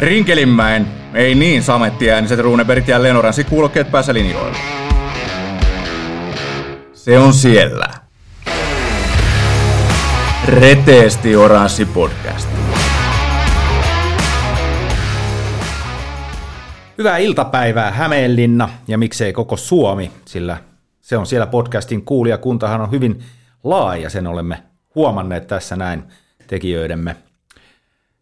Rinkelinmäen, ei niin samettiääniset Runebergit ja Lenoransi kuulokkeet päässä linjoilla. Se on siellä. Reteesti Oranssi podcast. Hyvää iltapäivää Hämeenlinna ja miksei koko Suomi, sillä se on siellä podcastin kuulijakuntahan on hyvin laaja, sen olemme huomanneet tässä näin tekijöidemme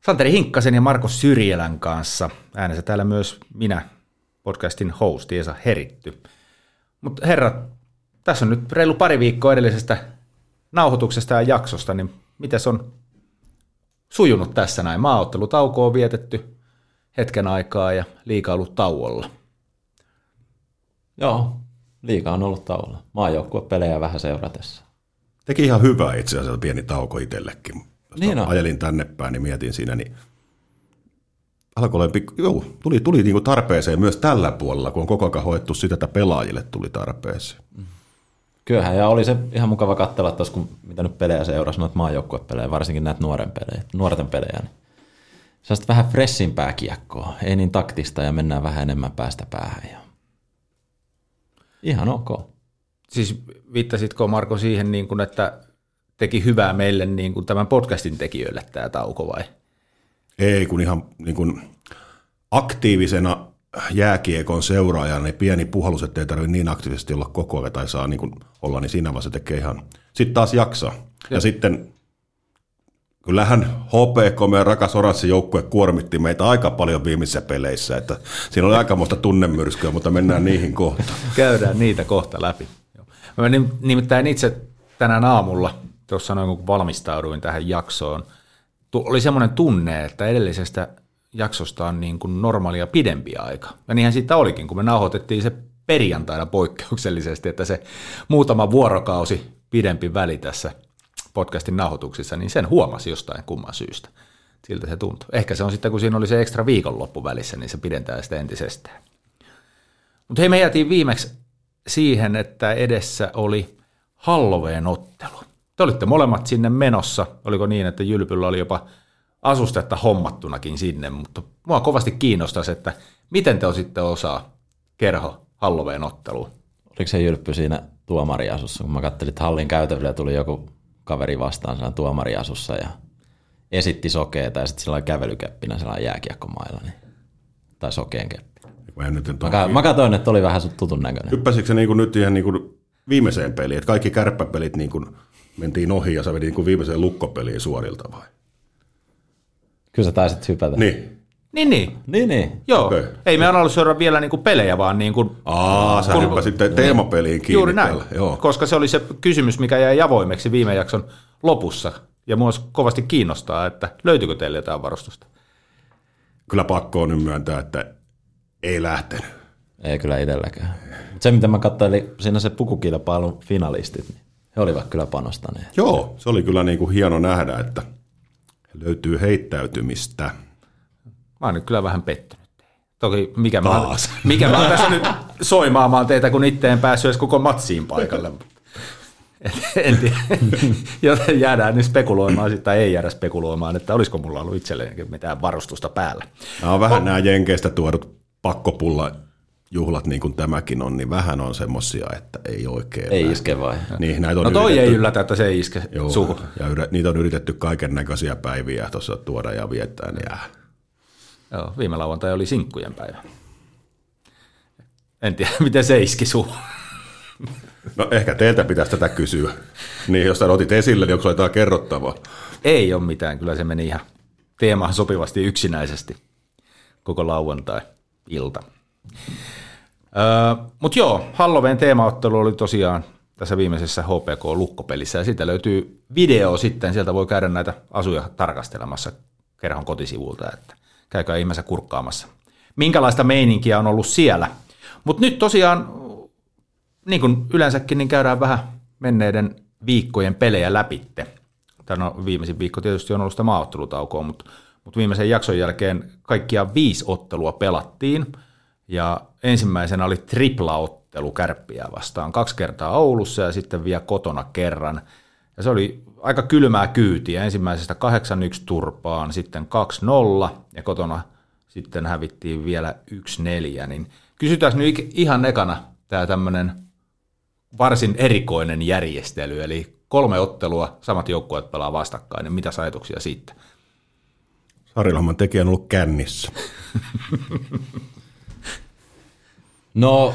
Santeri Hinkkasen ja Marko Syrjelän kanssa. Äänessä täällä myös minä, podcastin host Esa Heritty. Mutta herrat, tässä on nyt reilu pari viikkoa edellisestä nauhoituksesta ja jaksosta, niin miten on sujunut tässä näin? Maaottelutauko on vietetty hetken aikaa ja liika ollut tauolla. Joo, liika on ollut tauolla. Maajoukkuepelejä vähän seuratessa. Teki ihan hyvää itse asiassa pieni tauko itsellekin. Niin on. ajelin tänne päin, niin mietin siinä, niin alkoi olla pikku, joo, tuli, tuli niin kuin tarpeeseen myös tällä puolella, kun on koko ajan hoettu sitä, että pelaajille tuli tarpeeseen. Kyllähän, ja oli se ihan mukava katsella tuossa, kun mitä nyt pelejä seurasi, noita maajoukkuepelejä, varsinkin näitä nuoren pelejä, nuorten pelejä. Niin sellaista vähän freshimpää kiekkoa, ei niin taktista ja mennään vähän enemmän päästä päähän. Ja... Ihan ok. Siis viittasitko Marko siihen, niin kuin, että teki hyvää meille niin kuin tämän podcastin tekijöille tämä tauko vai? Ei, kun ihan niin kuin aktiivisena jääkiekon seuraajana, niin pieni puhallus, ettei tarvitse niin aktiivisesti olla koko ajan tai saa niin kuin olla, niin siinä vaiheessa tekee ihan, sitten taas jaksaa. Ja, ja sitten kyllähän HPK, meidän rakas oranssi joukkue, kuormitti meitä aika paljon viimeisissä peleissä, että siinä oli aikamoista tunnemyrskyä, mutta mennään niihin kohta. Käydään niitä kohta läpi. Mä nimittäin itse tänään aamulla tuossa noin kun valmistauduin tähän jaksoon, oli semmoinen tunne, että edellisestä jaksosta on niin kuin normaalia pidempi aika. Ja niinhän siitä olikin, kun me nauhoitettiin se perjantaina poikkeuksellisesti, että se muutama vuorokausi pidempi väli tässä podcastin nauhoituksissa, niin sen huomasi jostain kumman syystä. Siltä se tuntui. Ehkä se on sitten, kun siinä oli se ekstra viikonloppu välissä, niin se pidentää sitä entisestään. Mutta hei, me jäätiin viimeksi siihen, että edessä oli Halloween ottelu. Te olitte molemmat sinne menossa. Oliko niin, että Jylpyllä oli jopa asustetta hommattunakin sinne, mutta mua kovasti kiinnostaisi, että miten te ositte osaa kerho Halloween otteluun? Oliko se Jylppy siinä tuomariasussa, kun mä kattelin, että hallin käytävillä tuli joku kaveri vastaan siellä tuomariasussa ja esitti sokeeta ja sitten sillä kävelykeppinä sellainen jääkiekkomailla, niin, tai sokeen keppi. Mä, nyt mä, mä katsoin, että oli vähän tutun näköinen. Hyppäsikö se niin kuin nyt ihan niin kuin viimeiseen peliin, että kaikki kärppäpelit niin kuin mentiin ohi ja sä vedit niin viimeiseen lukkopeliin suorilta vai? Kyllä sä taisit hypätä. Niin. Niin, niin. Niin, niin. Joo. Okay. Ei me analysoida vielä niinku pelejä, vaan niin kuin... Aa, sä kun, hyppäsit teemapeliin kiinni Juuri näin, täällä. Joo. koska se oli se kysymys, mikä jäi avoimeksi viime jakson lopussa. Ja mua kovasti kiinnostaa, että löytyykö teille jotain varustusta? Kyllä pakko on nyt myöntää, että ei lähtenyt. Ei kyllä itselläkään. Se, mitä mä katsoin, siinä se pukukilpailun finalistit, niin he olivat kyllä panostaneet. Joo, se oli kyllä niin kuin hieno nähdä, että löytyy heittäytymistä. Mä oon nyt kyllä vähän pettynyt. Toki mikä mä, mikä mä oon tässä nyt soimaamaan teitä, kun itse en päässyt edes koko matsiin paikalle. en tiedä. Joten jäädään nyt spekuloimaan, tai ei jäädä spekuloimaan, että olisiko mulla ollut itselleni mitään varustusta päällä. Nämä on vähän oh. nämä Jenkeistä tuodut pakkopulla juhlat niin kuin tämäkin on, niin vähän on semmosia, että ei oikein. Ei iske vai? Niin, näitä on no toi yritetty, ei yllätä, että se ei iske joo, suhu. Ja yrä, niitä on yritetty kaiken näköisiä päiviä tuossa tuoda ja viettää. Niin jää. Joo, viime lauantai oli sinkkujen päivä. En tiedä, miten se iski suhu. No ehkä teiltä pitäisi tätä kysyä. Niin jos sä otit esille, niin onko se jotain kerrottavaa? Ei ole mitään, kyllä se meni ihan teemaan sopivasti yksinäisesti koko lauantai-ilta. Öö, Mutta joo, Halloween teemaottelu oli tosiaan tässä viimeisessä HPK-lukkopelissä, ja siitä löytyy video sitten, sieltä voi käydä näitä asuja tarkastelemassa kerhon kotisivulta, että käykää ihmeessä kurkkaamassa. Minkälaista meininkiä on ollut siellä. Mutta nyt tosiaan, niin kuin yleensäkin, niin käydään vähän menneiden viikkojen pelejä läpitte. Tämä no, viimeisin viikko tietysti on ollut sitä maaottelutaukoa, mutta, mutta viimeisen jakson jälkeen kaikkia viisi ottelua pelattiin – ja ensimmäisenä oli triplaottelu kärppiä vastaan. Kaksi kertaa Oulussa ja sitten vielä kotona kerran. Ja se oli aika kylmää kyytiä. Ensimmäisestä 8-1 turpaan, sitten 2-0 ja kotona sitten hävittiin vielä 1-4, niin kysytään nyt ihan ekana tämä tämmöinen varsin erikoinen järjestely, eli kolme ottelua, samat joukkueet pelaa vastakkain, niin mitä ajatuksia siitä? Sarilahman tekijä on ollut kännissä. No,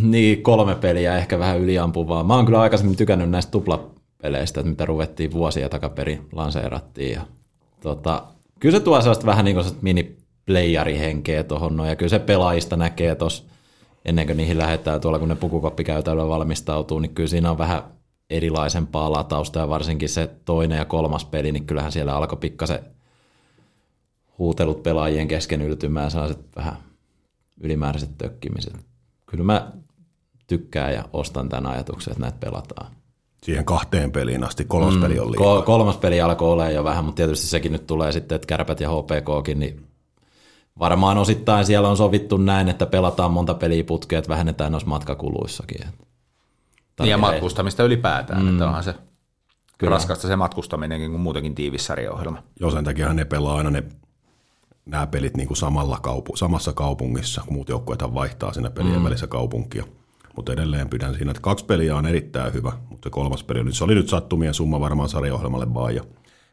niin kolme peliä ehkä vähän yliampuvaa. Mä oon kyllä aikaisemmin tykännyt näistä tuplapeleistä, että mitä ruvettiin vuosia takaperin lanseerattiin. Ja, tota, kyllä se tuo sellaista vähän niin kuin mini playerihenkeä tuohon noin, ja kyllä se pelaajista näkee tuossa ennen kuin niihin lähdetään tuolla, kun ne pukukoppikäytävillä valmistautuu, niin kyllä siinä on vähän erilaisempaa latausta, ja varsinkin se toinen ja kolmas peli, niin kyllähän siellä alkoi pikkasen huutelut pelaajien kesken yltymään, sellaiset vähän ylimääräiset tökkimiset. Kyllä mä tykkään ja ostan tämän ajatuksen, että näitä pelataan. Siihen kahteen peliin asti, kolmas mm, peli on liikaa. Kolmas peli alkoi olla jo vähän, mutta tietysti sekin nyt tulee sitten, että Kärpät ja HPKkin, niin varmaan osittain siellä on sovittu näin, että pelataan monta peliä putkea, että vähennetään noissa matkakuluissakin. Niin ja matkustamista ylipäätään, mm. että onhan se Kyllä. raskasta se matkustaminenkin kuin muutenkin tiivis sarjaohjelma. Joo, sen takia ne pelaa aina ne nämä pelit niin kuin samalla kaupu, samassa kaupungissa, kun muut joukkueet vaihtaa siinä pelien mm. välissä kaupunkia. Mutta edelleen pidän siinä, että kaksi peliä on erittäin hyvä, mutta se kolmas peli, se oli nyt sattumien summa varmaan sarjaohjelmalle vaan, ja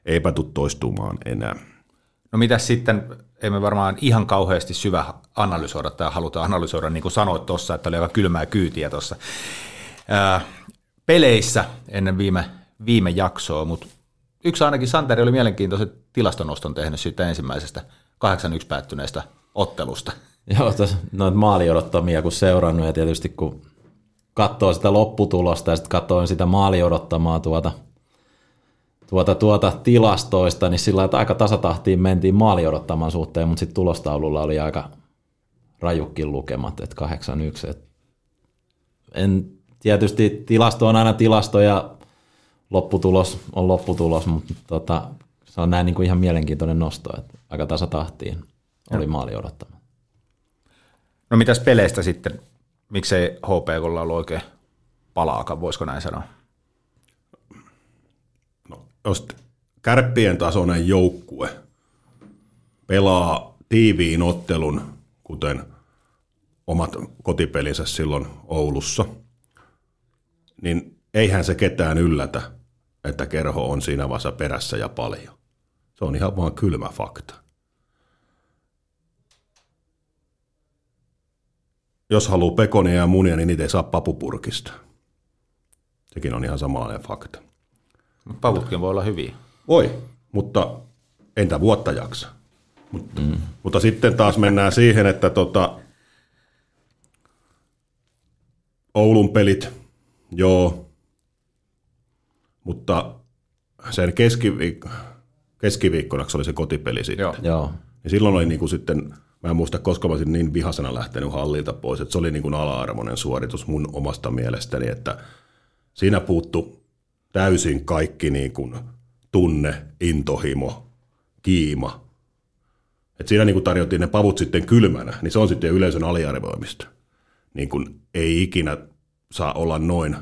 eipä tule toistumaan enää. No mitä sitten, emme varmaan ihan kauheasti syvä analysoida tai haluta analysoida, niin kuin sanoit tuossa, että oli aika kylmää kyytiä tuossa peleissä ennen viime, viime jaksoa, mutta yksi ainakin Santeri oli mielenkiintoisen tilastonoston tehnyt siitä ensimmäisestä 8-1 päättyneestä ottelusta. Joo, noita maali odottamia kun seurannut ja tietysti kun katsoo sitä lopputulosta ja sitten katsoin sitä maali odottamaa tuota, tuota, tuota tilastoista, niin sillä että aika tasatahtiin mentiin maali odottamaan suhteen, mutta sitten tulostaululla oli aika rajukin lukemat, että 8-1. Et en, tietysti tilasto on aina tilasto ja lopputulos on lopputulos, mutta tota, se on näin niin kuin ihan mielenkiintoinen nosto, että aika tasatahtiin oli maali odottama. No mitäs peleistä sitten? Miksei HPKlla ollut oikein palaakaan, voisiko näin sanoa? No, jos kärppien tasoinen joukkue pelaa tiiviin ottelun, kuten omat kotipelinsä silloin Oulussa, niin eihän se ketään yllätä, että kerho on siinä vaiheessa perässä ja paljon. Se on ihan vaan kylmä fakta. Jos haluaa pekonia ja munia, niin niitä ei saa papupurkista. Sekin on ihan samanlainen fakta. Pavutkin voi olla hyviä. Voi, mutta entä vuotta jaksa? Mutta, mm. mutta sitten taas mennään siihen, että tota, Oulun pelit, joo, mutta sen keskiviikko, keskiviikkona, se oli se kotipeli sitten. Joo. Joo. Ja silloin oli niin kuin sitten, mä en muista koska mä olisin niin vihasena lähtenyt hallilta pois, että se oli niin kuin ala-arvoinen suoritus mun omasta mielestäni, että siinä puuttu täysin kaikki niin kuin tunne, intohimo, kiima. Et siinä niin kuin tarjottiin ne pavut sitten kylmänä, niin se on sitten yleisön aliarvoimista. Niin kuin ei ikinä saa olla noin.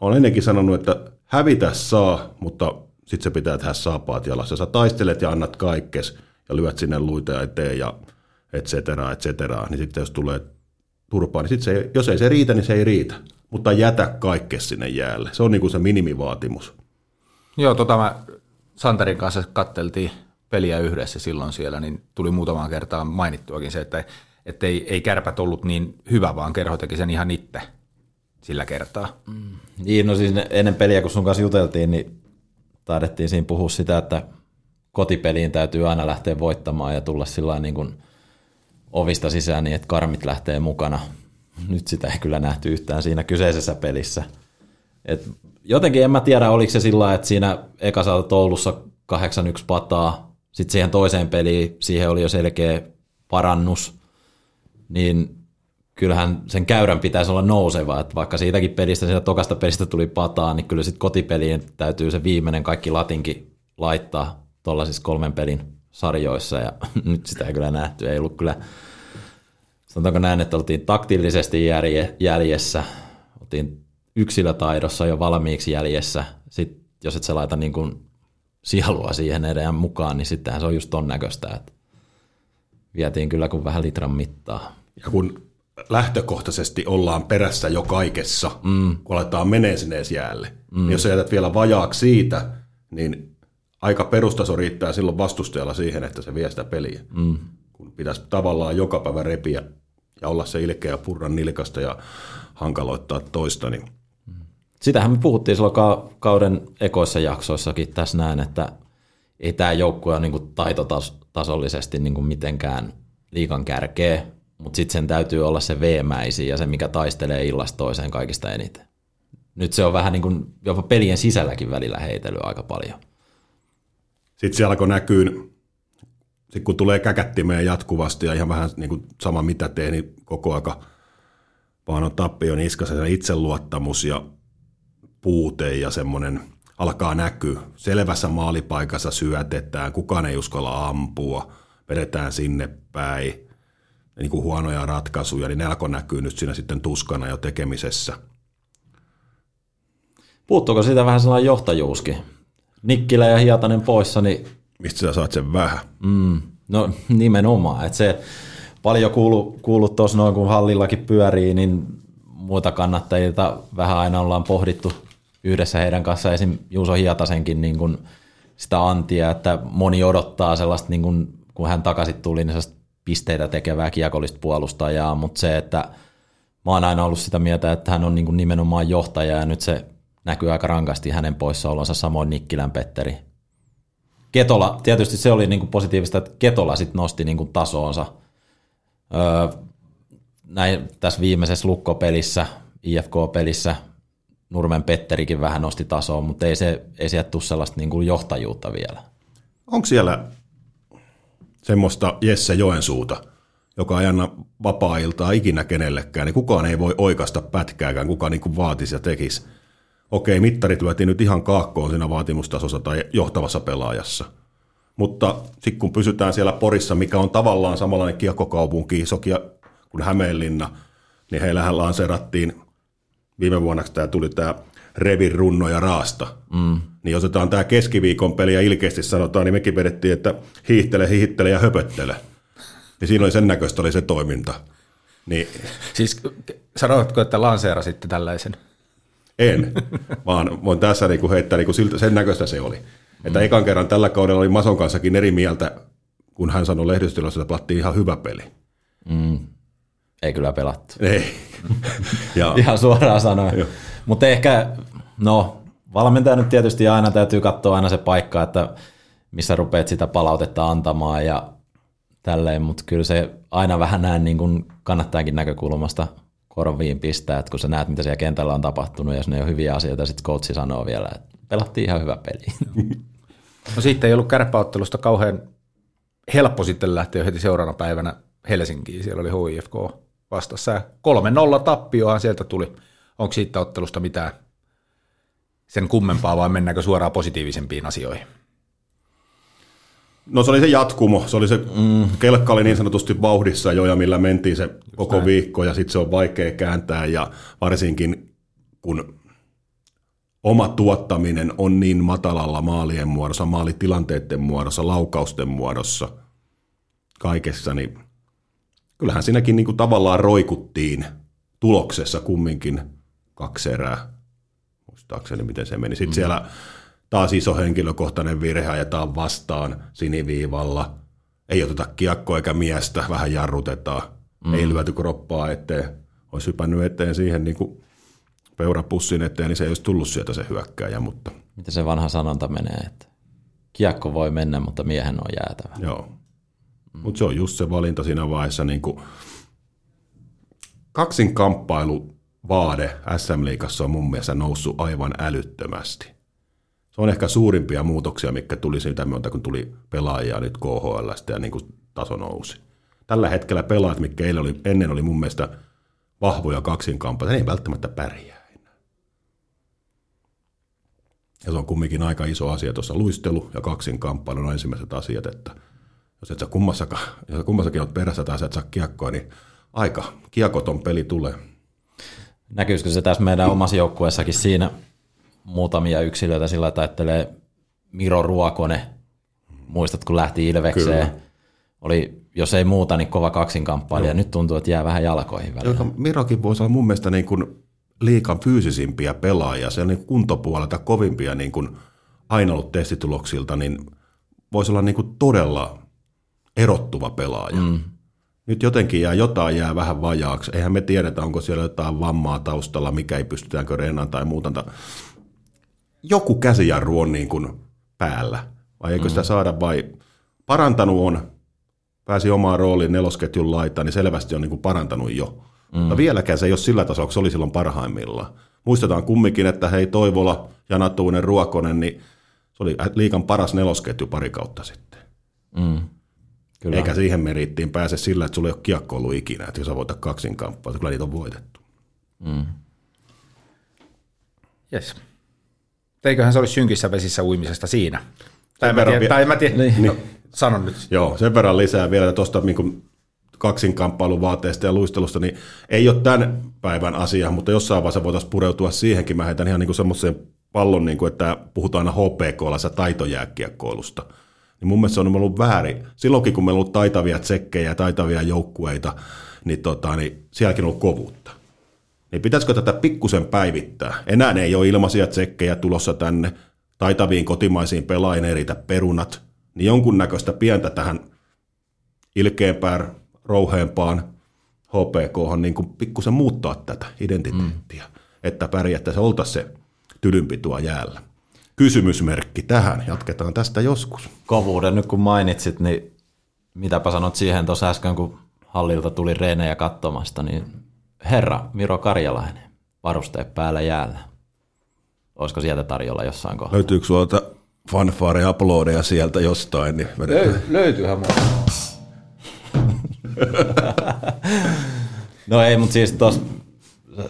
Olen ennenkin sanonut, että hävitä saa, mutta sitten se pitää tehdä saapaat jalassa. Sä taistelet ja annat kaikkes ja lyöt sinne luita eteen ja et cetera, et cetera. Niin sitten jos tulee turpaa, niin sit se, jos ei se riitä, niin se ei riitä. Mutta jätä kaikkes sinne jäälle. Se on niin kuin se minimivaatimus. Joo, tota mä Santerin kanssa katteltiin peliä yhdessä silloin siellä, niin tuli muutamaan kertaan mainittuakin se, että, että ei, ei kärpät ollut niin hyvä, vaan kerho teki sen ihan itse sillä kertaa. Mm. Niin, no siis ennen peliä, kun sun kanssa juteltiin, niin taidettiin siinä puhua sitä, että kotipeliin täytyy aina lähteä voittamaan ja tulla sillä niin kuin ovista sisään niin, että karmit lähtee mukana. Nyt sitä ei kyllä nähty yhtään siinä kyseisessä pelissä. Et jotenkin en mä tiedä, oliko se sillä että siinä ekasaalta Toulussa 8-1 pataa, sitten siihen toiseen peliin, siihen oli jo selkeä parannus, niin kyllähän sen käyrän pitäisi olla nouseva, että vaikka siitäkin pelistä, siitä tokasta pelistä tuli pataa, niin kyllä sitten kotipeliin täytyy se viimeinen kaikki latinki laittaa tuollaisissa kolmen pelin sarjoissa, ja nyt sitä ei kyllä nähty, ei ollut kyllä, sanotaanko näin, että oltiin taktillisesti jäljessä, oltiin yksilötaidossa jo valmiiksi jäljessä, sitten jos et sä laita niin kuin sielua siihen edelleen mukaan, niin sittenhän se on just ton näköistä, että vietiin kyllä kuin vähän litran mittaa. Ja kun lähtökohtaisesti ollaan perässä jo kaikessa, mm. kun aletaan menee sinne edes jäälle, mm. niin jos sä jätät vielä vajaaksi siitä, niin aika perustaso riittää silloin vastustajalla siihen, että se vie sitä peliä. Mm. Kun pitäisi tavallaan joka päivä repiä ja olla se ilkeä ja purra nilkasta ja hankaloittaa toista, niin Sitähän me puhuttiin silloin kauden ekoissa jaksoissakin tässä näin, että ei tämä joukkue ole niin taitotasollisesti niin mitenkään liikan kärkeä, mutta sitten sen täytyy olla se veemäisi ja se, mikä taistelee illasta toiseen kaikista eniten. Nyt se on vähän niin kuin jopa pelien sisälläkin välillä heitellyt aika paljon. Sitten se alkoi näkyy, sit kun tulee käkättimeen jatkuvasti ja ihan vähän niin kuin sama mitä tee, niin koko aika vaan on tappio niskassa se itseluottamus ja puute ja semmoinen alkaa näkyä. Selvässä maalipaikassa syötetään, kukaan ei uskalla ampua, vedetään sinne päin. Niin kuin huonoja ratkaisuja, niin ne alkoi näkyä nyt siinä sitten tuskana jo tekemisessä. Puuttuuko siitä vähän sellainen johtajuuskin? Nikkilä ja Hietanen poissa, niin... Mistä sä saat sen vähän? Mm, no nimenomaan, että se paljon kuulu, kuulu tuossa noin, kun hallillakin pyörii, niin muita kannattajilta vähän aina ollaan pohdittu yhdessä heidän kanssa esim. Juuso Hiatasenkin niin kuin sitä antia, että moni odottaa sellaista, niin kuin, kun hän takaisin tuli, niin sellaista pisteitä tekevää kiekollista puolustajaa, mutta se, että mä oon aina ollut sitä mieltä, että hän on niin nimenomaan johtaja ja nyt se näkyy aika rankasti hänen poissaolonsa, samoin Nikkilän Petteri. Ketola, tietysti se oli niin positiivista, että Ketola sitten nosti niin tasoonsa. Öö, näin tässä viimeisessä lukkopelissä, IFK-pelissä, Nurmen Petterikin vähän nosti tasoa, mutta ei, se, ei sieltä tule sellaista niin johtajuutta vielä. Onko siellä semmoista Jesse Joensuuta, joka ei anna vapaa-iltaa ikinä kenellekään, niin kukaan ei voi oikasta pätkääkään, kuka niin kuin vaatisi ja tekisi. Okei, mittarit lyötiin nyt ihan kaakkoon siinä vaatimustasossa tai johtavassa pelaajassa. Mutta sitten kun pysytään siellä Porissa, mikä on tavallaan samanlainen kiekkokaupunki, iso kuin Hämeenlinna, niin heillähän lanseerattiin viime vuonna tämä tuli tämä Revin runno ja raasta. Mm. Niin jos otetaan tämä keskiviikon peli ja ilkeästi sanotaan, niin mekin vedettiin, että hiihtele, hiihtele ja höpöttele. Niin siinä oli sen näköistä oli se toiminta. Niin, siis sanotko, että lanseerasitte tällaisen? En, vaan voin tässä niinku heittää, niinku siltä, sen näköistä se oli. Että mm. ekan kerran tällä kaudella oli Mason kanssakin eri mieltä, kun hän sanoi lehdistötilossa, että pelattiin ihan hyvä peli. Mm. Ei kyllä pelattu. Ei. ja. Ihan suoraan sanoen. Mutta ehkä, no valmentaja nyt tietysti aina täytyy katsoa aina se paikka, että missä rupeat sitä palautetta antamaan ja tälleen, mutta kyllä se aina vähän näin niin kuin kannattaakin näkökulmasta korviin pistää, että kun sä näet, mitä siellä kentällä on tapahtunut, ja jos ne on hyviä asioita, sitten coachi sanoo vielä, että pelattiin ihan hyvä peli. No sitten ei ollut kärppäottelusta kauhean helppo sitten lähteä heti seuraavana päivänä Helsinkiin. Siellä oli HIFK vastassa. Ja 3-0 tappiohan sieltä tuli. Onko siitä ottelusta mitään sen kummempaa vai mennäänkö suoraan positiivisempiin asioihin? No se oli se jatkumo, se oli se, mm. kelkka oli niin sanotusti vauhdissa jo ja millä mentiin se Just koko näin. viikko ja sitten se on vaikea kääntää ja varsinkin kun oma tuottaminen on niin matalalla maalien muodossa, maalitilanteiden muodossa, laukausten muodossa, kaikessa, niin kyllähän siinäkin niin kuin tavallaan roikuttiin tuloksessa kumminkin kaksi erää, muistaakseni miten se meni. Sitten mm. siellä taas iso henkilökohtainen virhe ajetaan vastaan siniviivalla, ei oteta kiekkoa eikä miestä, vähän jarrutetaan, mm. ei lyöty kroppaa eteen, olisi hypännyt eteen siihen niin kuin peurapussin eteen, niin se ei olisi tullut sieltä se hyökkääjä. Mutta... Miten se vanha sanonta menee, että kiekko voi mennä, mutta miehen on jäätävä. Joo, Mm. Mutta se on just se valinta siinä vaiheessa. Niin kuin kaksin kamppailu vaade SM-liigassa on mun mielestä noussut aivan älyttömästi. Se on ehkä suurimpia muutoksia, mikä tuli siitä myötä, kun tuli pelaajia nyt KHL ja niin kuin taso nousi. Tällä hetkellä pelaajat, mikä eilen oli, ennen oli mun mielestä vahvoja kaksinkamppailuja, ne ei välttämättä pärjää enää. Ja se on kumminkin aika iso asia tuossa luistelu ja kaksinkamppailu on ensimmäiset asiat, että – jos et sä kummassakaan, jos kummassakin olet perässä tai sä et saa kiekkoa, niin aika kiekoton peli tulee. Näkyisikö se tässä meidän omassa joukkueessakin siinä muutamia yksilöitä sillä taittelee Miro Ruokone, muistat kun lähti Ilvekseen, Kyllä. oli, jos ei muuta, niin kova kaksinkamppailija. Nyt tuntuu, että jää vähän jalkoihin välillä. Joka Mirokin voisi olla mun mielestä niin kuin liikan fyysisimpiä pelaajia, se on niin kuntopuolelta kovimpia niin kuin aina ollut testituloksilta, niin voisi olla niin kuin todella erottuva pelaaja. Mm. Nyt jotenkin jää jotain jää vähän vajaaksi. Eihän me tiedetä, onko siellä jotain vammaa taustalla, mikä ei pystytäänkö reenaan tai muuta. Joku käsijarru on niin kuin päällä. Vai eikö mm. sitä saada vai parantanut on, pääsi omaan rooliin nelosketjun laitaan, niin selvästi on niin kuin parantanut jo. Mm. Mutta vieläkään se ei ole sillä tasolla, se oli silloin parhaimmillaan. Muistetaan kumminkin, että hei Toivola, Jana Tuunen, Ruokonen, niin se oli liikan paras nelosketju pari kautta sitten. Mm. Kyllä. Eikä siihen merittiin pääse sillä, että sulla ei ole kiekko ollut ikinä, että jos sä voitat kaksinkamppaa, kyllä niitä on voitettu. Mm. Yes. Eiköhän se olisi synkissä vesissä uimisesta siinä. Tai mä tiedä, tai mä tiedä. Niin. No, sanon nyt. Joo, sen verran lisää vielä tuosta niin kaksinkamppailun vaateesta ja luistelusta, niin ei ole tämän päivän asia, mutta jossain vaiheessa voitaisiin pureutua siihenkin. Mä heitän ihan niin semmoisen pallon, niin kuin, että puhutaan aina HPK-laisesta taitojääkiekkoilusta. Niin mun mielestä se on ollut väärin. Silloinkin, kun meillä on ollut taitavia tsekkejä ja taitavia joukkueita, niin, tota, niin sielläkin on ollut kovuutta. Niin pitäisikö tätä pikkusen päivittää? Enää ei ole ilmaisia tsekkejä tulossa tänne, taitaviin kotimaisiin pelaajiin ei riitä perunat, niin jonkunnäköistä pientä tähän ilkeämpään, rouheempaan HPK niin kuin pikkusen muuttaa tätä identiteettiä, mm. että pärjättäisiin, oltaisiin se tylympi tuo jäällä. Kysymysmerkki tähän, jatketaan tästä joskus. Kovuuden nyt kun mainitsit, niin mitäpä sanot siihen tuossa äsken, kun hallilta tuli reenejä katsomasta, niin herra Miro Karjalainen, varusteet päällä jäällä. Olisiko sieltä tarjolla jossain kohdassa? Löytyykö suolta fanfare uploadeja sieltä jostain? Niin Löy- löytyyhän muuta. no ei, mutta siis tos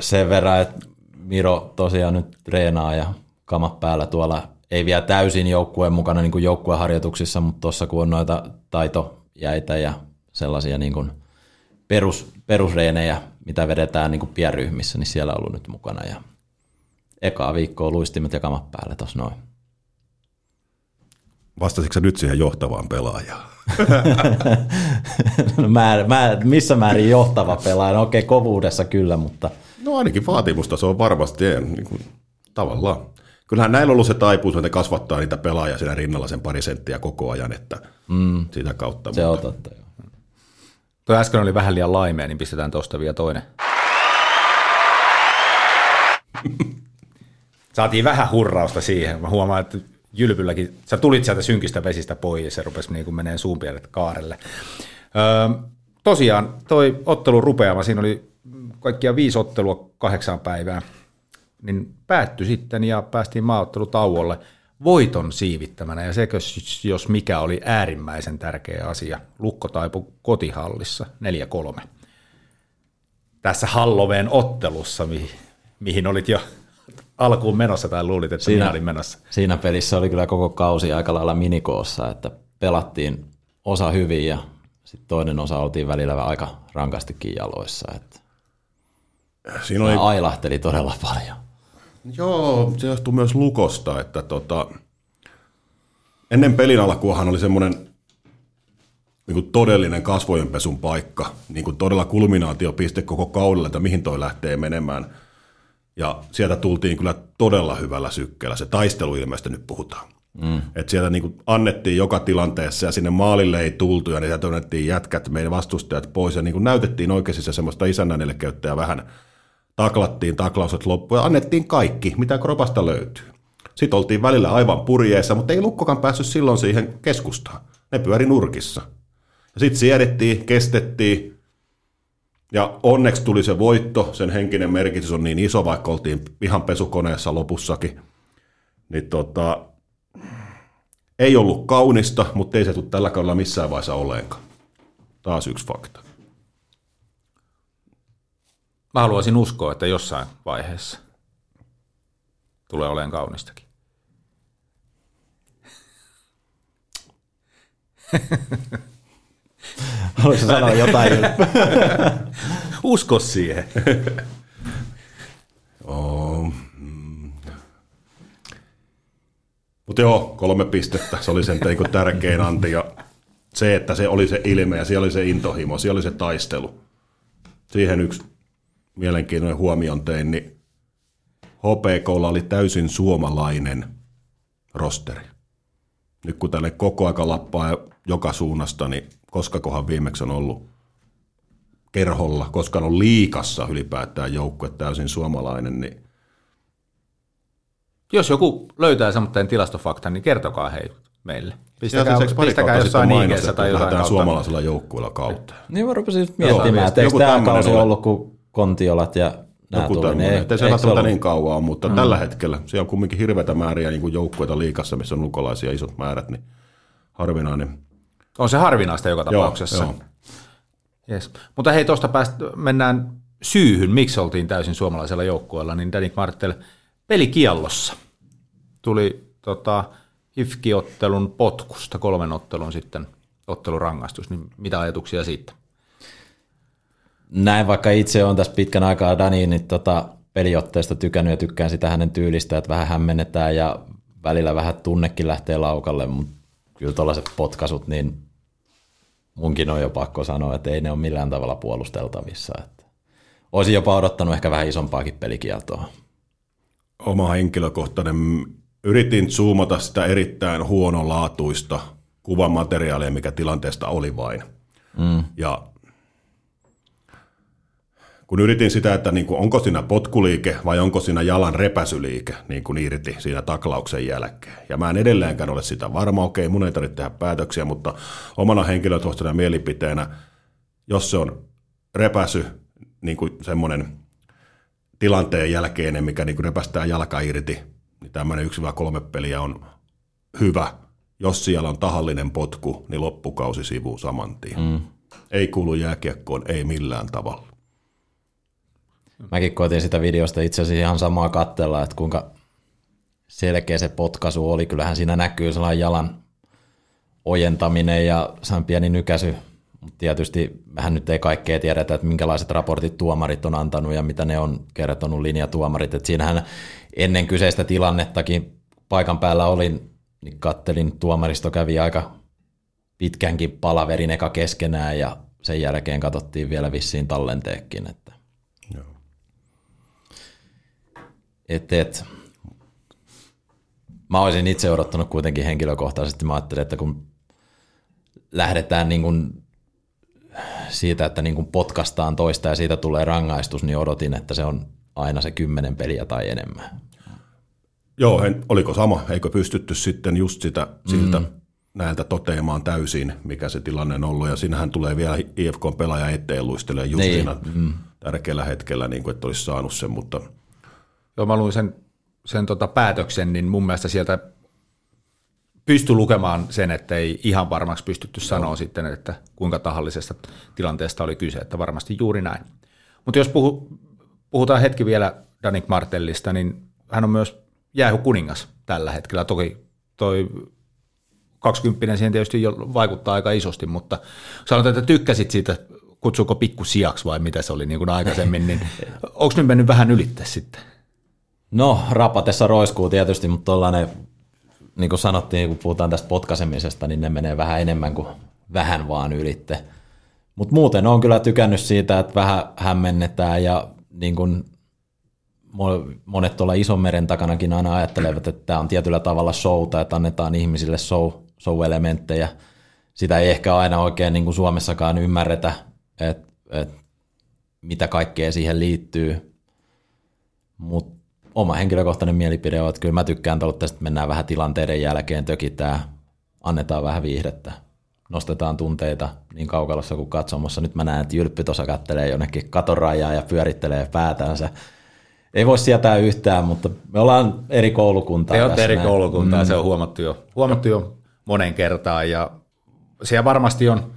sen verran, että Miro tosiaan nyt treenaa ja kamat päällä tuolla, ei vielä täysin joukkueen mukana niin kuin joukkueharjoituksissa, mutta tuossa kun on noita taitojäitä ja sellaisia niin kuin perus, perusreenejä, mitä vedetään niin kuin pienryhmissä, niin siellä on ollut nyt mukana ja ekaa viikkoa luistimet ja kamat päälle tuossa noin. Vastasitko nyt siihen johtavaan pelaajaan? no mä, mä, missä määrin johtava pelaaja? No okei, okay, kovuudessa kyllä, mutta... No ainakin vaatimustaso on varmasti niin kuin, tavallaan. Kyllähän näillä on ollut se taipuus, että kasvattaa niitä pelaajia siinä rinnalla sen pari senttiä koko ajan, että mm. sitä kautta. Se mutta... on totta, joo. Tuo äsken oli vähän liian laimea, niin pistetään tuosta vielä toinen. Saatiin vähän hurrausta siihen. Mä huomaan, että Jylpylläkin, sä tulit sieltä synkistä vesistä pois ja se rupesi niin menee suun kaarelle. Öö, tosiaan toi ottelu rupeama, siinä oli kaikkia viisi ottelua kahdeksan päivää, niin päättyi sitten ja päästiin maaottelutauolle voiton siivittämänä ja se, jos mikä oli äärimmäisen tärkeä asia. Lukko taipu kotihallissa 4-3. Tässä Halloveen ottelussa, mihin, mihin olit jo alkuun menossa tai luulit, että siinä, minä olin menossa? Siinä pelissä oli kyllä koko kausi aika lailla minikoossa, että pelattiin osa hyvin ja sitten toinen osa oltiin välillä aika rankastikin jaloissa. Että Siinä oli... ailahteli todella paljon. Joo, se johtuu myös lukosta, että tota, ennen pelin alkuahan oli semmoinen niin kuin todellinen kasvojenpesun paikka, niin kuin todella kulminaatiopiste koko kaudella, että mihin toi lähtee menemään – ja sieltä tultiin kyllä todella hyvällä sykkeellä. Se taistelu ilmeisesti nyt puhutaan. Mm. Et sieltä niin annettiin joka tilanteessa ja sinne maalille ei tultu ja sieltä annettiin jätkät, meidän vastustajat pois ja niin näytettiin oikeasti se semmoista isännän ja vähän taklattiin taklaukset loppuun ja annettiin kaikki, mitä kropasta löytyy. Sitten oltiin välillä aivan purjeessa, mutta ei Lukkokaan päässyt silloin siihen keskustaan. Ne pyöri nurkissa. Ja sitten siedettiin, kestettiin, ja onneksi tuli se voitto, sen henkinen merkitys on niin iso, vaikka oltiin ihan pesukoneessa lopussakin. Niin tota, ei ollut kaunista, mutta ei se tule tällä kaudella missään vaiheessa oleenkaan. Taas yksi fakta. Mä haluaisin uskoa, että jossain vaiheessa tulee olemaan kaunistakin. Haluaisitko sanoa jotain? Usko siihen. oh. Mm. Mutta joo, kolme pistettä. Se oli sen tärkein anti. Ja se, että se oli se ilme ja siellä oli se intohimo, siellä oli se taistelu. Siihen yksi mielenkiintoinen huomion tein, niin HPKlla oli täysin suomalainen rosteri. Nyt kun tälle koko aika lappaa joka suunnasta, niin koskakohan viimeksi on ollut kerholla, koska on liikassa ylipäätään joukkue täysin suomalainen, niin Jos joku löytää semmoinen tilastofaktan, niin kertokaa hei meille. Pistäkää, Ja siis pistäkää jossain IG tai jotain kautta. suomalaisella joukkueella kautta. Niin mä rupesin miettimään, että eikö joku tämä kausi ollut, kun Kontiolat ja nämä Joku tuli. Niin tämmöinen. ei- se välttämättä ollut? niin kauan mutta mm. tällä hetkellä siellä on kumminkin hirveätä määriä niin joukkueita liikassa, missä on ulkolaisia isot määrät, niin harvinainen. On se harvinaista joka tapauksessa. joo. Yes. Mutta hei, tuosta päästä mennään syyhyn, miksi oltiin täysin suomalaisella joukkueella, niin Danik Martel pelikiallossa tuli tota, HIFK-ottelun potkusta kolmen ottelun sitten ottelurangaistus, niin mitä ajatuksia siitä? Näin vaikka itse on tässä pitkän aikaa Daniin niin tota, peliotteesta tykännyt ja tykkään sitä hänen tyylistä, että vähän hämmennetään ja välillä vähän tunnekin lähtee laukalle, mutta kyllä tuollaiset potkasut, niin munkin on jo pakko sanoa, että ei ne ole millään tavalla puolusteltavissa. Että olisin jopa odottanut ehkä vähän isompaakin pelikieltoa. Oma henkilökohtainen, yritin zoomata sitä erittäin huonolaatuista kuvamateriaalia, mikä tilanteesta oli vain. Mm. Ja kun yritin sitä, että niin kuin, onko siinä potkuliike vai onko siinä jalan repäsyliike niin kuin irti siinä taklauksen jälkeen. Ja mä en edelleenkään ole sitä varma, okei, mun ei tarvitse tehdä päätöksiä, mutta omana henkilökohtaisena mielipiteenä, jos se on repäsy, niin kuin semmoinen tilanteen jälkeinen, mikä niin kuin repästää jalka irti, niin tämmöinen 1-3 peliä on hyvä. Jos siellä on tahallinen potku, niin loppukausi sivuu saman tien. Mm. Ei kuulu jääkiekkoon, ei millään tavalla. Mäkin koitin sitä videosta itse asiassa ihan samaa katsella, että kuinka selkeä se potkaisu oli. Kyllähän siinä näkyy sellainen jalan ojentaminen ja sehän pieni nykäsy. Mutta tietysti vähän nyt ei kaikkea tiedetä, että minkälaiset raportit tuomarit on antanut ja mitä ne on kertonut linjatuomarit. Et siinähän ennen kyseistä tilannettakin paikan päällä olin, niin kattelin, tuomaristo kävi aika pitkänkin palaverin eka keskenään ja sen jälkeen katsottiin vielä vissiin tallenteekin, että Joo. Et, et. Mä olisin itse odottanut kuitenkin henkilökohtaisesti. Mä ajattelin, että kun lähdetään niin kuin siitä, että niin kuin potkastaan toista ja siitä tulee rangaistus, niin odotin, että se on aina se kymmenen peliä tai enemmän. Joo, en, oliko sama? Eikö pystytty sitten just sitä siltä mm. näiltä toteamaan täysin, mikä se tilanne on ollut. Ja siinähän tulee vielä IFK-pelaaja eteen luistelee just Niin, niin. siinä mm. tärkeällä hetkellä, niin kuin, että olisi saanut sen, mutta Joo, mä luin sen, sen tota päätöksen, niin mun mielestä sieltä pysty lukemaan sen, että ei ihan varmaksi pystytty sanoa sitten, että kuinka tahallisesta tilanteesta oli kyse, että varmasti juuri näin. Mutta jos puhu, puhutaan hetki vielä Danik Martellista, niin hän on myös jäähykuningas tällä hetkellä. Toki toi 20 siihen tietysti jo vaikuttaa aika isosti, mutta sanotaan, että tykkäsit siitä, kutsuuko pikkusiaksi vai mitä se oli niin kuin aikaisemmin, niin onko nyt mennyt vähän ylitte sitten? No, rapatessa roiskuu tietysti, mutta tollainen, niin kuin sanottiin, kun puhutaan tästä potkasemisesta, niin ne menee vähän enemmän kuin vähän vaan ylitte. Mutta muuten on kyllä tykännyt siitä, että vähän hämmennetään ja niin kuin monet tuolla ison meren takanakin aina ajattelevat, että tämä on tietyllä tavalla showta, että annetaan ihmisille show, show-elementtejä. Sitä ei ehkä aina oikein niin kuin Suomessakaan ymmärretä, että, että mitä kaikkea siihen liittyy. Mutta oma henkilökohtainen mielipide on, että kyllä mä tykkään tästä, että mennään vähän tilanteiden jälkeen, tökitään, annetaan vähän viihdettä, nostetaan tunteita niin kaukalossa kuin katsomossa. Nyt mä näen, että Jylppi tuossa kattelee jonnekin katorajaa ja pyörittelee päätänsä. Ei voi sietää yhtään, mutta me ollaan eri koulukuntaa. Te olette eri koulukuntaa, mm. se on huomattu jo, huomattu jo monen kertaan ja siellä varmasti on,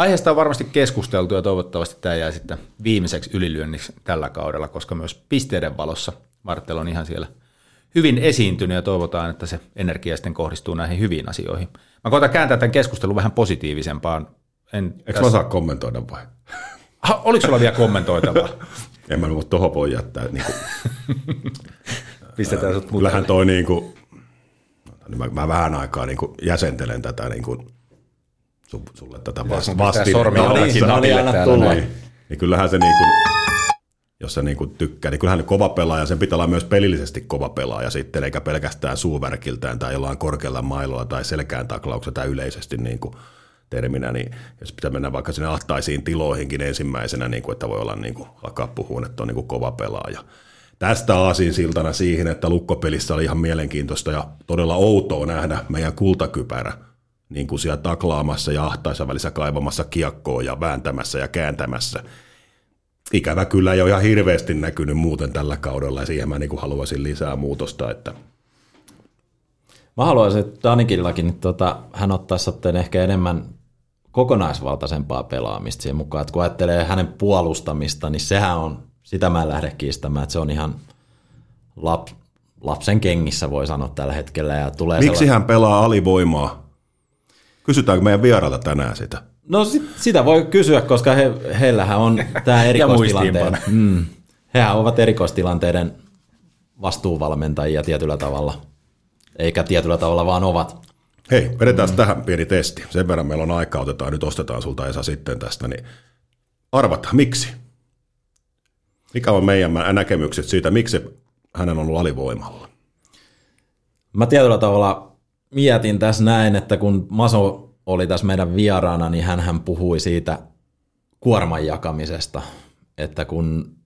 aiheesta on varmasti keskusteltu ja toivottavasti tämä jää sitten viimeiseksi ylilyönniksi tällä kaudella, koska myös pisteiden valossa Martel on ihan siellä hyvin esiintynyt ja toivotaan, että se energia sitten kohdistuu näihin hyviin asioihin. Mä koitan kääntää tämän keskustelun vähän positiivisempaan. En eikö mä saa kommentoida vai? Ha, oliko sulla vielä kommentoitavaa? En mä voi tuohon voi jättää. Niin kuin, Pistetään sut kyllähän toi niin kuin, mä, mä vähän aikaa niin kuin jäsentelen tätä niin kuin sulle tätä vast, vastinetta. tässä. jollekin no niin, anna tulla. Niin, niin kyllähän se niin kuin, jos se niin kuin tykkää, niin kyllähän kova pelaaja, sen pitää olla myös pelillisesti kova pelaaja sitten, eikä pelkästään suuvärkiltään tai jollain korkealla mailolla tai selkään taklauksella tai yleisesti niin kuin terminä, niin jos pitää mennä vaikka sinne ahtaisiin tiloihinkin ensimmäisenä, niin kuin, että voi olla niin kuin, alkaa puhua, että on niin kuin kova pelaaja. Tästä aasin siltana siihen, että lukkopelissä oli ihan mielenkiintoista ja todella outoa nähdä meidän kultakypärä niin kuin siellä taklaamassa ja ahtaissa välissä kaivamassa kiekkoa ja vääntämässä ja kääntämässä. Ikävä kyllä ei ole ihan hirveästi näkynyt muuten tällä kaudella ja siihen mä niin kuin haluaisin lisää muutosta, että Mä haluaisin, että Danikillakin tota, hän ottaisi sitten ehkä enemmän kokonaisvaltaisempaa pelaamista siihen mukaan. Että kun ajattelee hänen puolustamista, niin sehän on, sitä mä en lähde kiistämään, että se on ihan lap, lapsen kengissä voi sanoa tällä hetkellä. Ja tulee miksi sellainen- hän pelaa alivoimaa? Kysytäänkö meidän vierailta tänään sitä? No sit, sitä voi kysyä, koska he, heillähän on tämä erikoistilanteiden. Mm, hehän ovat erikoistilanteiden vastuuvalmentajia tietyllä tavalla. Eikä tietyllä tavalla vaan ovat. Hei, vedetään mm. tähän pieni testi. Sen verran meillä on aikaa, otetaan nyt ostetaan sulta Esa sitten tästä, niin arvata, miksi? Mikä on meidän näkemykset siitä, miksi hänen on ollut alivoimalla? Mä tietyllä tavalla mietin tässä näin, että kun Maso oli tässä meidän vieraana, niin hän puhui siitä kuorman jakamisesta, että kun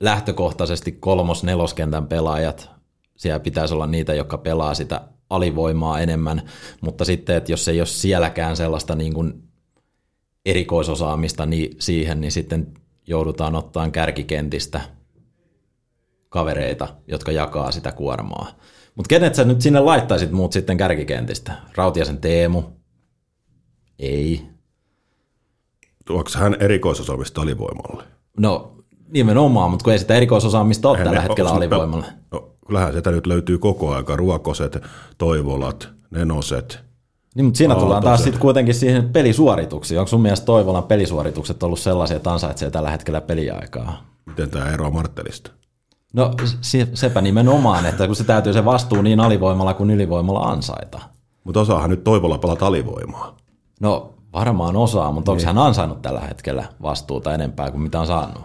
lähtökohtaisesti kolmos-neloskentän pelaajat, siellä pitäisi olla niitä, jotka pelaa sitä alivoimaa enemmän, mutta sitten, että jos ei ole sielläkään sellaista niin kuin erikoisosaamista niin siihen, niin sitten joudutaan ottaa kärkikentistä kavereita, jotka jakaa sitä kuormaa. Mutta kenet sä nyt sinne laittaisit muut sitten kärkikentistä? Rautiasen Teemu? Ei. Tuoksi hän erikoisosaamista alivoimalle? No nimenomaan, mutta kun ei sitä erikoisosaamista ole tällä hetkellä pel- alivoimalle. No, kyllähän sieltä nyt löytyy koko aika ruokoset, toivolat, nenoset. Niin, mutta siinä tullaan taas sitten kuitenkin siihen pelisuorituksiin. Onko sun mielestä Toivolan pelisuoritukset ollut sellaisia, että ansaitsee tällä hetkellä peliaikaa? Miten tämä eroaa Marttelista? No se, sepä nimenomaan, että kun se täytyy se vastuu niin alivoimalla kuin ylivoimalla ansaita. Mutta osaahan nyt toivolla pelata alivoimaa. No varmaan osaa, mutta onko hän ansainnut tällä hetkellä vastuuta enempää kuin mitä on saanut?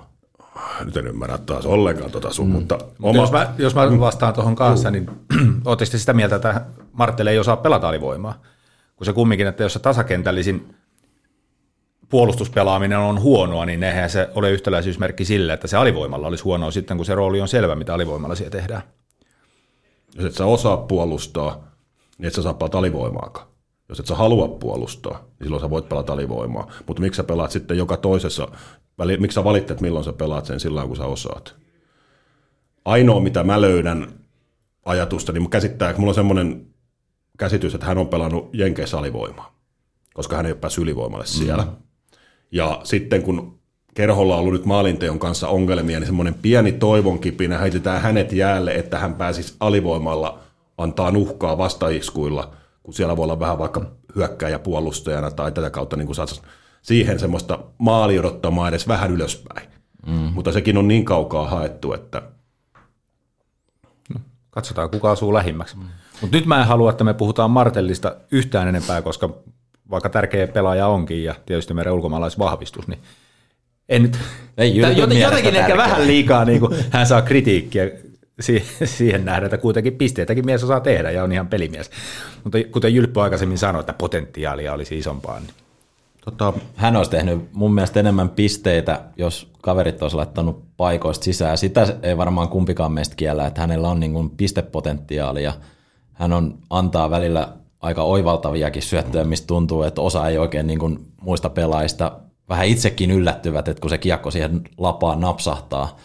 Nyt en ymmärrä taas ollenkaan tota sun, mm. mutta oma... jos, mä, jos mä vastaan tuohon kanssa, niin ootte sitten sitä mieltä, että Marttele ei osaa pelata alivoimaa. Kun se kumminkin, että jos se tasakentällisin puolustuspelaaminen on huonoa, niin eihän se ole yhtäläisyysmerkki sille, että se alivoimalla olisi huonoa sitten, kun se rooli on selvä, mitä alivoimalla siellä tehdään. Jos et sä osaa puolustaa, niin et sä saa pelata alivoimaakaan. Jos et sä halua puolustaa, niin silloin sä voit pelata alivoimaa. Mutta miksi sä pelaat sitten joka toisessa, miksi sä valitset, milloin sä pelaat sen sillä kun sä osaat? Ainoa, mitä mä löydän ajatusta, niin käsittää, mulla on semmoinen käsitys, että hän on pelannut Jenkeissä alivoimaa, koska hän ei ole päässyt ylivoimalle siellä. Mm. Ja sitten kun Kerholla on ollut nyt maalinteon kanssa ongelmia, niin semmoinen pieni toivon kipinä heitetään hänet jäälle, että hän pääsisi alivoimalla antaa nuhkaa vastaiskuilla, kun siellä voi olla vähän vaikka hyökkäjä puolustajana tai tätä kautta niin kuin saat siihen semmoista maali odottamaan edes vähän ylöspäin. Mm. Mutta sekin on niin kaukaa haettu, että Katsotaan, kuka asuu lähimmäksi. Mm. Mutta nyt mä en halua, että me puhutaan Martellista yhtään enempää, koska vaikka tärkeä pelaaja onkin ja tietysti meidän ulkomaalaisvahvistus, niin en nyt, Ei Jyrkyn joten, mielestä jotenkin ehkä vähän liikaa niin kuin hän saa kritiikkiä si- siihen nähdä, että kuitenkin pisteitäkin mies osaa tehdä ja on ihan pelimies. Mutta kuten Jylppö aikaisemmin sanoi, että potentiaalia olisi isompaa. Niin. tota, Hän olisi tehnyt mun mielestä enemmän pisteitä, jos kaverit olisi laittanut paikoista sisään. Sitä ei varmaan kumpikaan meistä kiellä, että hänellä on niin kuin pistepotentiaalia. Hän on, antaa välillä aika oivaltaviakin syöttöjä, mistä tuntuu, että osa ei oikein niin kuin muista pelaajista vähän itsekin yllättyvät, että kun se kiekko siihen lapaan napsahtaa.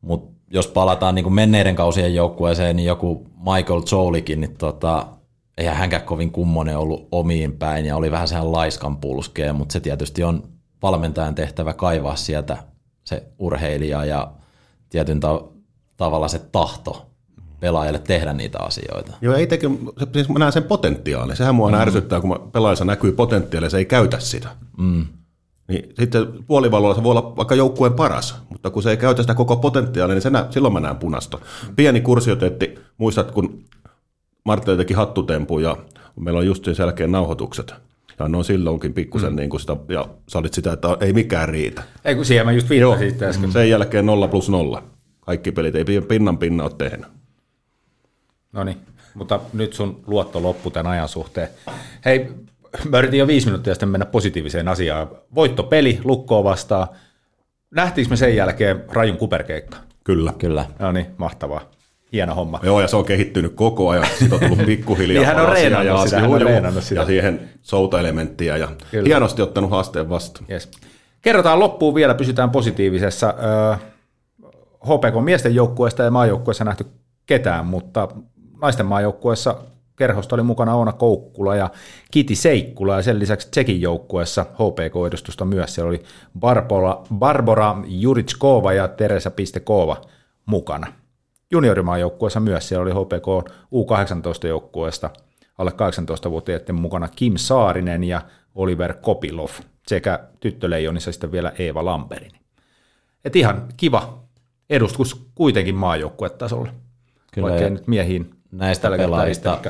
Mutta jos palataan niin kuin menneiden kausien joukkueeseen, niin joku Michael Joulikin, niin tota, eihän hänkään kovin kummonen ollut omiin päin ja oli vähän sehän laiskan pulskeen, mutta se tietysti on valmentajan tehtävä kaivaa sieltä se urheilija ja tietyn ta- tavalla se tahto pelaajalle tehdä niitä asioita. Joo, ei teke, se, siis mä näen sen potentiaalin. Sehän mua mm. ärsyttää, kun pelaajassa näkyy potentiaalia ja se ei käytä sitä. Mm. Niin sitten puolivalolla se voi olla vaikka joukkueen paras, mutta kun se ei käytä sitä koko potentiaalia, niin se nä, silloin mä näen punasta. Pieni kursioteetti, muistat kun Martti teki hattutempu ja meillä on just sen jälkeen nauhoitukset. Tai noin silloinkin pikkusen mm. niin kuin sitä, ja sä olit sitä, että ei mikään riitä. Ei kun siihen mä just viittasin äsken. Sen jälkeen 0 plus 0. Kaikki pelit ei pinnan pinna ole tehnyt. No niin, mutta nyt sun luotto loppu tämän ajan suhteen. Hei, mä yritin jo viisi minuuttia sitten mennä positiiviseen asiaan. Voittopeli, lukkoa vastaan. Nähtiinkö me sen jälkeen rajun kuperkeikka? Kyllä. Kyllä. No niin, mahtavaa. Hieno homma. Joo, ja se on kehittynyt koko ajan. Siitä on tullut pikkuhiljaa Niin hän on reenannut ja, sitä, juu, hän on reenannut sitä. ja siihen souta-elementtiä ja Kyllä. hienosti ottanut haasteen vastaan. Yes. Kerrotaan loppuun vielä, pysytään positiivisessa. Öö, HPK miesten joukkueesta ei maajoukkueessa nähty ketään, mutta naisten maajoukkueessa kerhosta oli mukana Oona Koukkula ja Kiti Seikkula ja sen lisäksi Tsekin joukkueessa HPK-edustusta myös. Siellä oli Barbara, Barbara Juritskova ja Teresa Pistekova mukana. Juniorimaajoukkueessa myös siellä oli HPK U18-joukkueesta alle 18-vuotiaiden mukana Kim Saarinen ja Oliver Kopilov sekä tyttöleijonissa sitten vielä Eeva Lamperini. Et ihan kiva edustus kuitenkin maajoukkuetasolla, Kyllä, vaikka ei nyt miehiin Näistä tällä pelaajista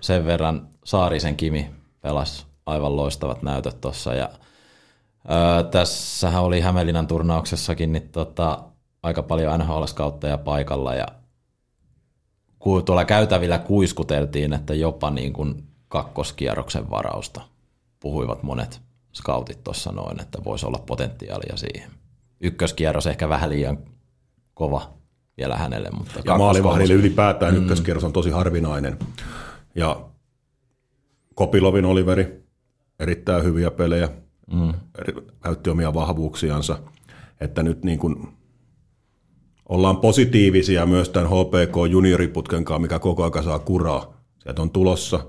sen verran Saarisen Kimi pelasi aivan loistavat näytöt tuossa. Ja, öö, tässähän oli Hämeenlinnan turnauksessakin niin tota, aika paljon NHL-skautteja paikalla ja tuolla käytävillä kuiskuteltiin, että jopa niin kuin kakkoskierroksen varausta puhuivat monet scoutit tuossa noin, että voisi olla potentiaalia siihen. Ykköskierros ehkä vähän liian kova vielä hänelle, mutta Ja maalivahdille ylipäätään mm. ykköskierros on tosi harvinainen. Ja Kopilovin Oliveri, erittäin hyviä pelejä, mm. käytti omia vahvuuksiansa. Että nyt niin kuin ollaan positiivisia myös tämän HPK junioriputken kanssa, mikä koko ajan saa kuraa. Sieltä on tulossa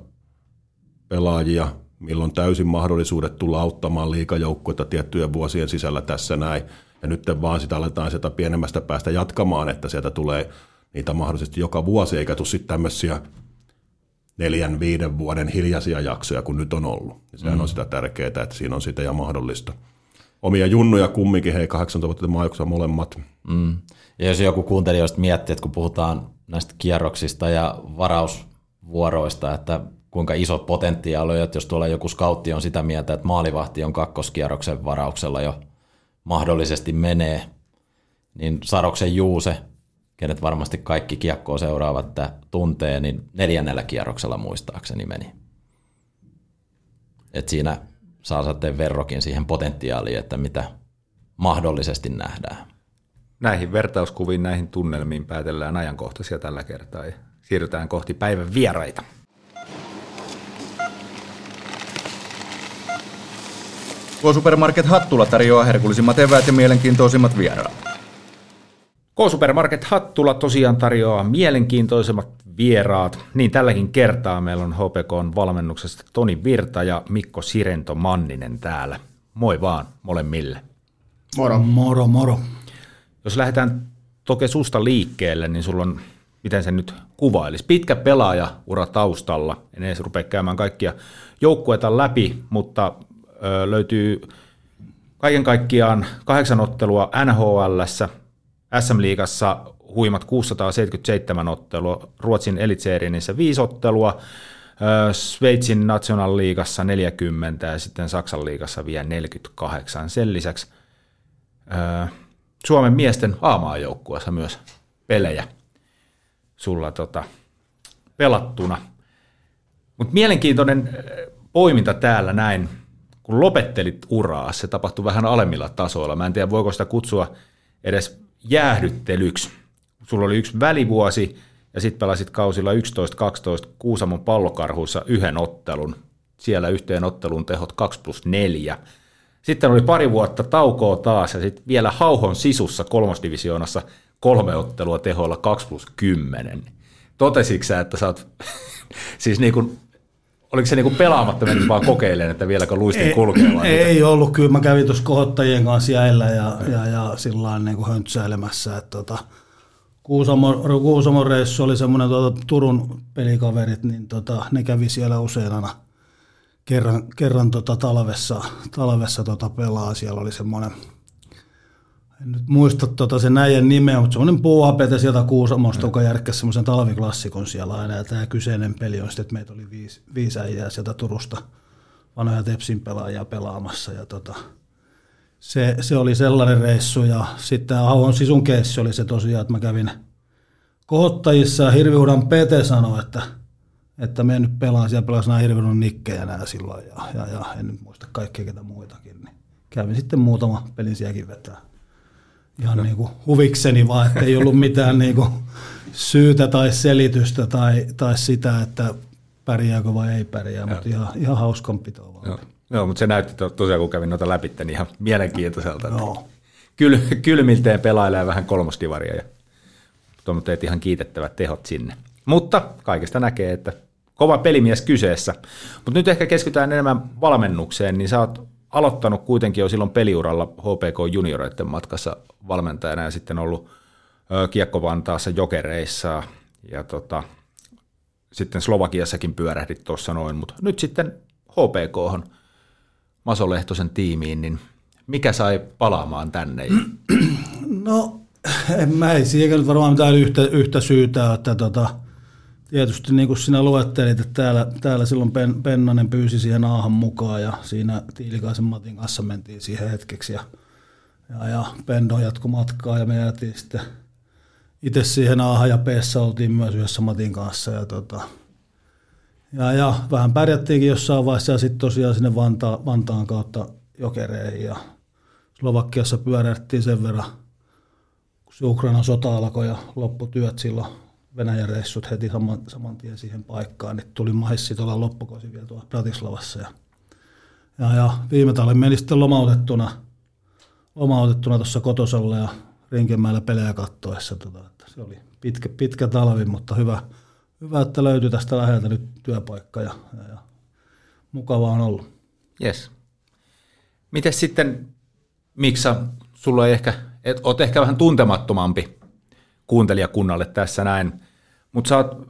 pelaajia, milloin täysin mahdollisuudet tulla auttamaan liikajoukkuetta tiettyjen vuosien sisällä tässä näin. Ja nyt vaan sitä aletaan sieltä pienemmästä päästä jatkamaan, että sieltä tulee niitä mahdollisesti joka vuosi, eikä tule sitten tämmöisiä neljän, viiden vuoden hiljaisia jaksoja, kun nyt on ollut. Ja sehän mm. on sitä tärkeää, että siinä on sitä ja mahdollista. Omia junnuja kumminkin, hei 18 vuotta molemmat. Mm. Ja jos joku kuuntelijoista miettii, että kun puhutaan näistä kierroksista ja varausvuoroista, että kuinka iso potentiaali on, että jos tuolla joku skautti on sitä mieltä, että maalivahti on kakkoskierroksen varauksella jo mahdollisesti menee, niin Saroksen Juuse, kenet varmasti kaikki kiekkoa seuraavat että tuntee, niin neljännellä kierroksella muistaakseni meni. Et siinä saa sitten verrokin siihen potentiaaliin, että mitä mahdollisesti nähdään. Näihin vertauskuviin, näihin tunnelmiin päätellään ajankohtaisia tällä kertaa ja siirrytään kohti päivän vieraita. K-Supermarket Hattula tarjoaa herkullisimmat eväät ja mielenkiintoisimmat vieraat. K-Supermarket Hattula tosiaan tarjoaa mielenkiintoisemmat vieraat. Niin tälläkin kertaa meillä on HPKn valmennuksesta Toni Virta ja Mikko Sirento Manninen täällä. Moi vaan molemmille. Moro. Moro, moro. Jos lähdetään toki susta liikkeelle, niin sulla on, miten se nyt kuvailisi, pitkä pelaajaura taustalla. En edes rupea käymään kaikkia joukkueita läpi, mutta löytyy kaiken kaikkiaan kahdeksan ottelua NHLssä, SM-liigassa huimat 677 ottelua, Ruotsin Elitserinissä viisi ottelua, Sveitsin National Liigassa 40 ja sitten Saksan liigassa vielä 48. Sen lisäksi Suomen miesten A-maajoukkueessa myös pelejä sulla tota, pelattuna. Mutta mielenkiintoinen poiminta täällä näin, kun lopettelit uraa, se tapahtui vähän alemmilla tasoilla. Mä en tiedä, voiko sitä kutsua edes jäähdyttelyksi. Sulla oli yksi välivuosi ja sitten pelasit kausilla 11-12 Kuusamon pallokarhuissa yhden ottelun. Siellä yhteen ottelun tehot 2 plus 4. Sitten oli pari vuotta taukoa taas ja sitten vielä Hauhon sisussa kolmosdivisioonassa kolme ottelua tehoilla 2 plus 10. Totesitko sä, että sä oot, siis niin kuin, oliko se niin kuin pelaamatta mennyt vaan kokeilemaan, että vieläkö luistin kulkee vai ei, mitä? ei ollut, kyllä mä kävin tuossa kohottajien kanssa jäillä ja, ja, ja sillä lailla niin höntsäilemässä, että tota, Kuusamo, Kuusamon reissu oli semmoinen tuota, Turun pelikaverit, niin tota, ne kävi siellä usein aina kerran, kerran tota, talvessa, talvessa tota, pelaa. Siellä oli semmoinen, en nyt muista tota sen äijän nimeä, mutta semmoinen puuhapete sieltä Kuusamosta, joka järkkäsi semmoisen talviklassikon siellä aina. Ja tämä kyseinen peli on sitten, että meitä oli viisi, viisi äijää sieltä Turusta, vanhoja Tepsin pelaajia pelaamassa. Ja tota, se, se, oli sellainen reissu. Ja sitten Ahon sisun keissi oli se tosiaan, että mä kävin kohottajissa ja Hirvihudan Pete sanoi, että, että me nyt pelaan, siellä pelasi nämä Hirvihudan nikkejä nää silloin ja, ja, ja, en nyt muista kaikkia ketä muitakin. Niin kävin sitten muutama pelin sielläkin vetää. Ihan niin kuin huvikseni vaan, että ei ollut mitään niin kuin syytä tai selitystä tai, tai sitä, että pärjääkö vai ei pärjää, mutta ihan, ihan hauskanpitoa vaan. Joo. Joo, mutta se näytti to, tosiaan, kun kävin noita läpi, niin ihan mielenkiintoiselta. Joo. Kyl, kylmilteen pelailee vähän kolmosdivaria ja teet ihan kiitettävät tehot sinne. Mutta kaikesta näkee, että kova pelimies kyseessä. Mutta nyt ehkä keskitytään enemmän valmennukseen, niin sä oot aloittanut kuitenkin jo silloin peliuralla HPK junioreiden matkassa valmentajana ja sitten ollut Kiekko-Vantaassa jokereissa ja tota, sitten Slovakiassakin pyörähdit tuossa noin, mutta nyt sitten HPK Maso Lehtosen tiimiin, niin mikä sai palaamaan tänne? No, en mä siihen varmaan mitään yhtä, yhtä syytä, että tota, tietysti niin kuin sinä luettelit, että täällä, täällä silloin Pen, Pennanen pyysi siihen aahan mukaan ja siinä Tiilikaisen Matin kanssa mentiin siihen hetkeksi ja, ja, ja Pendo jatkoi matkaa ja me jäätiin sitten itse siihen aahan ja peessä oltiin myös yhdessä Matin kanssa ja, tota, ja, ja vähän pärjättiinkin jossain vaiheessa ja sitten tosiaan sinne Vanta, Vantaan kautta jokereihin ja Slovakiassa pyörättiin sen verran, kun se Ukrainan sota alkoi ja lopputyöt silloin Venäjän reissut heti saman, saman tien siihen paikkaan, niin tuli maissi tuolla loppukosi vielä tuolla Bratislavassa. Ja, ja, ja viime talven meni sitten lomautettuna, lomautettuna tuossa kotosalla ja Rinkemäellä pelejä kattoessa. Tota, että se oli pitkä, pitkä talvi, mutta hyvä, hyvä, että löytyi tästä läheltä nyt työpaikka ja, ja, ja mukavaa on ollut. Yes. Miten sitten, Miksa, sulla ei ehkä, et, oot ehkä vähän tuntemattomampi kuuntelijakunnalle tässä näin. Mutta sä oot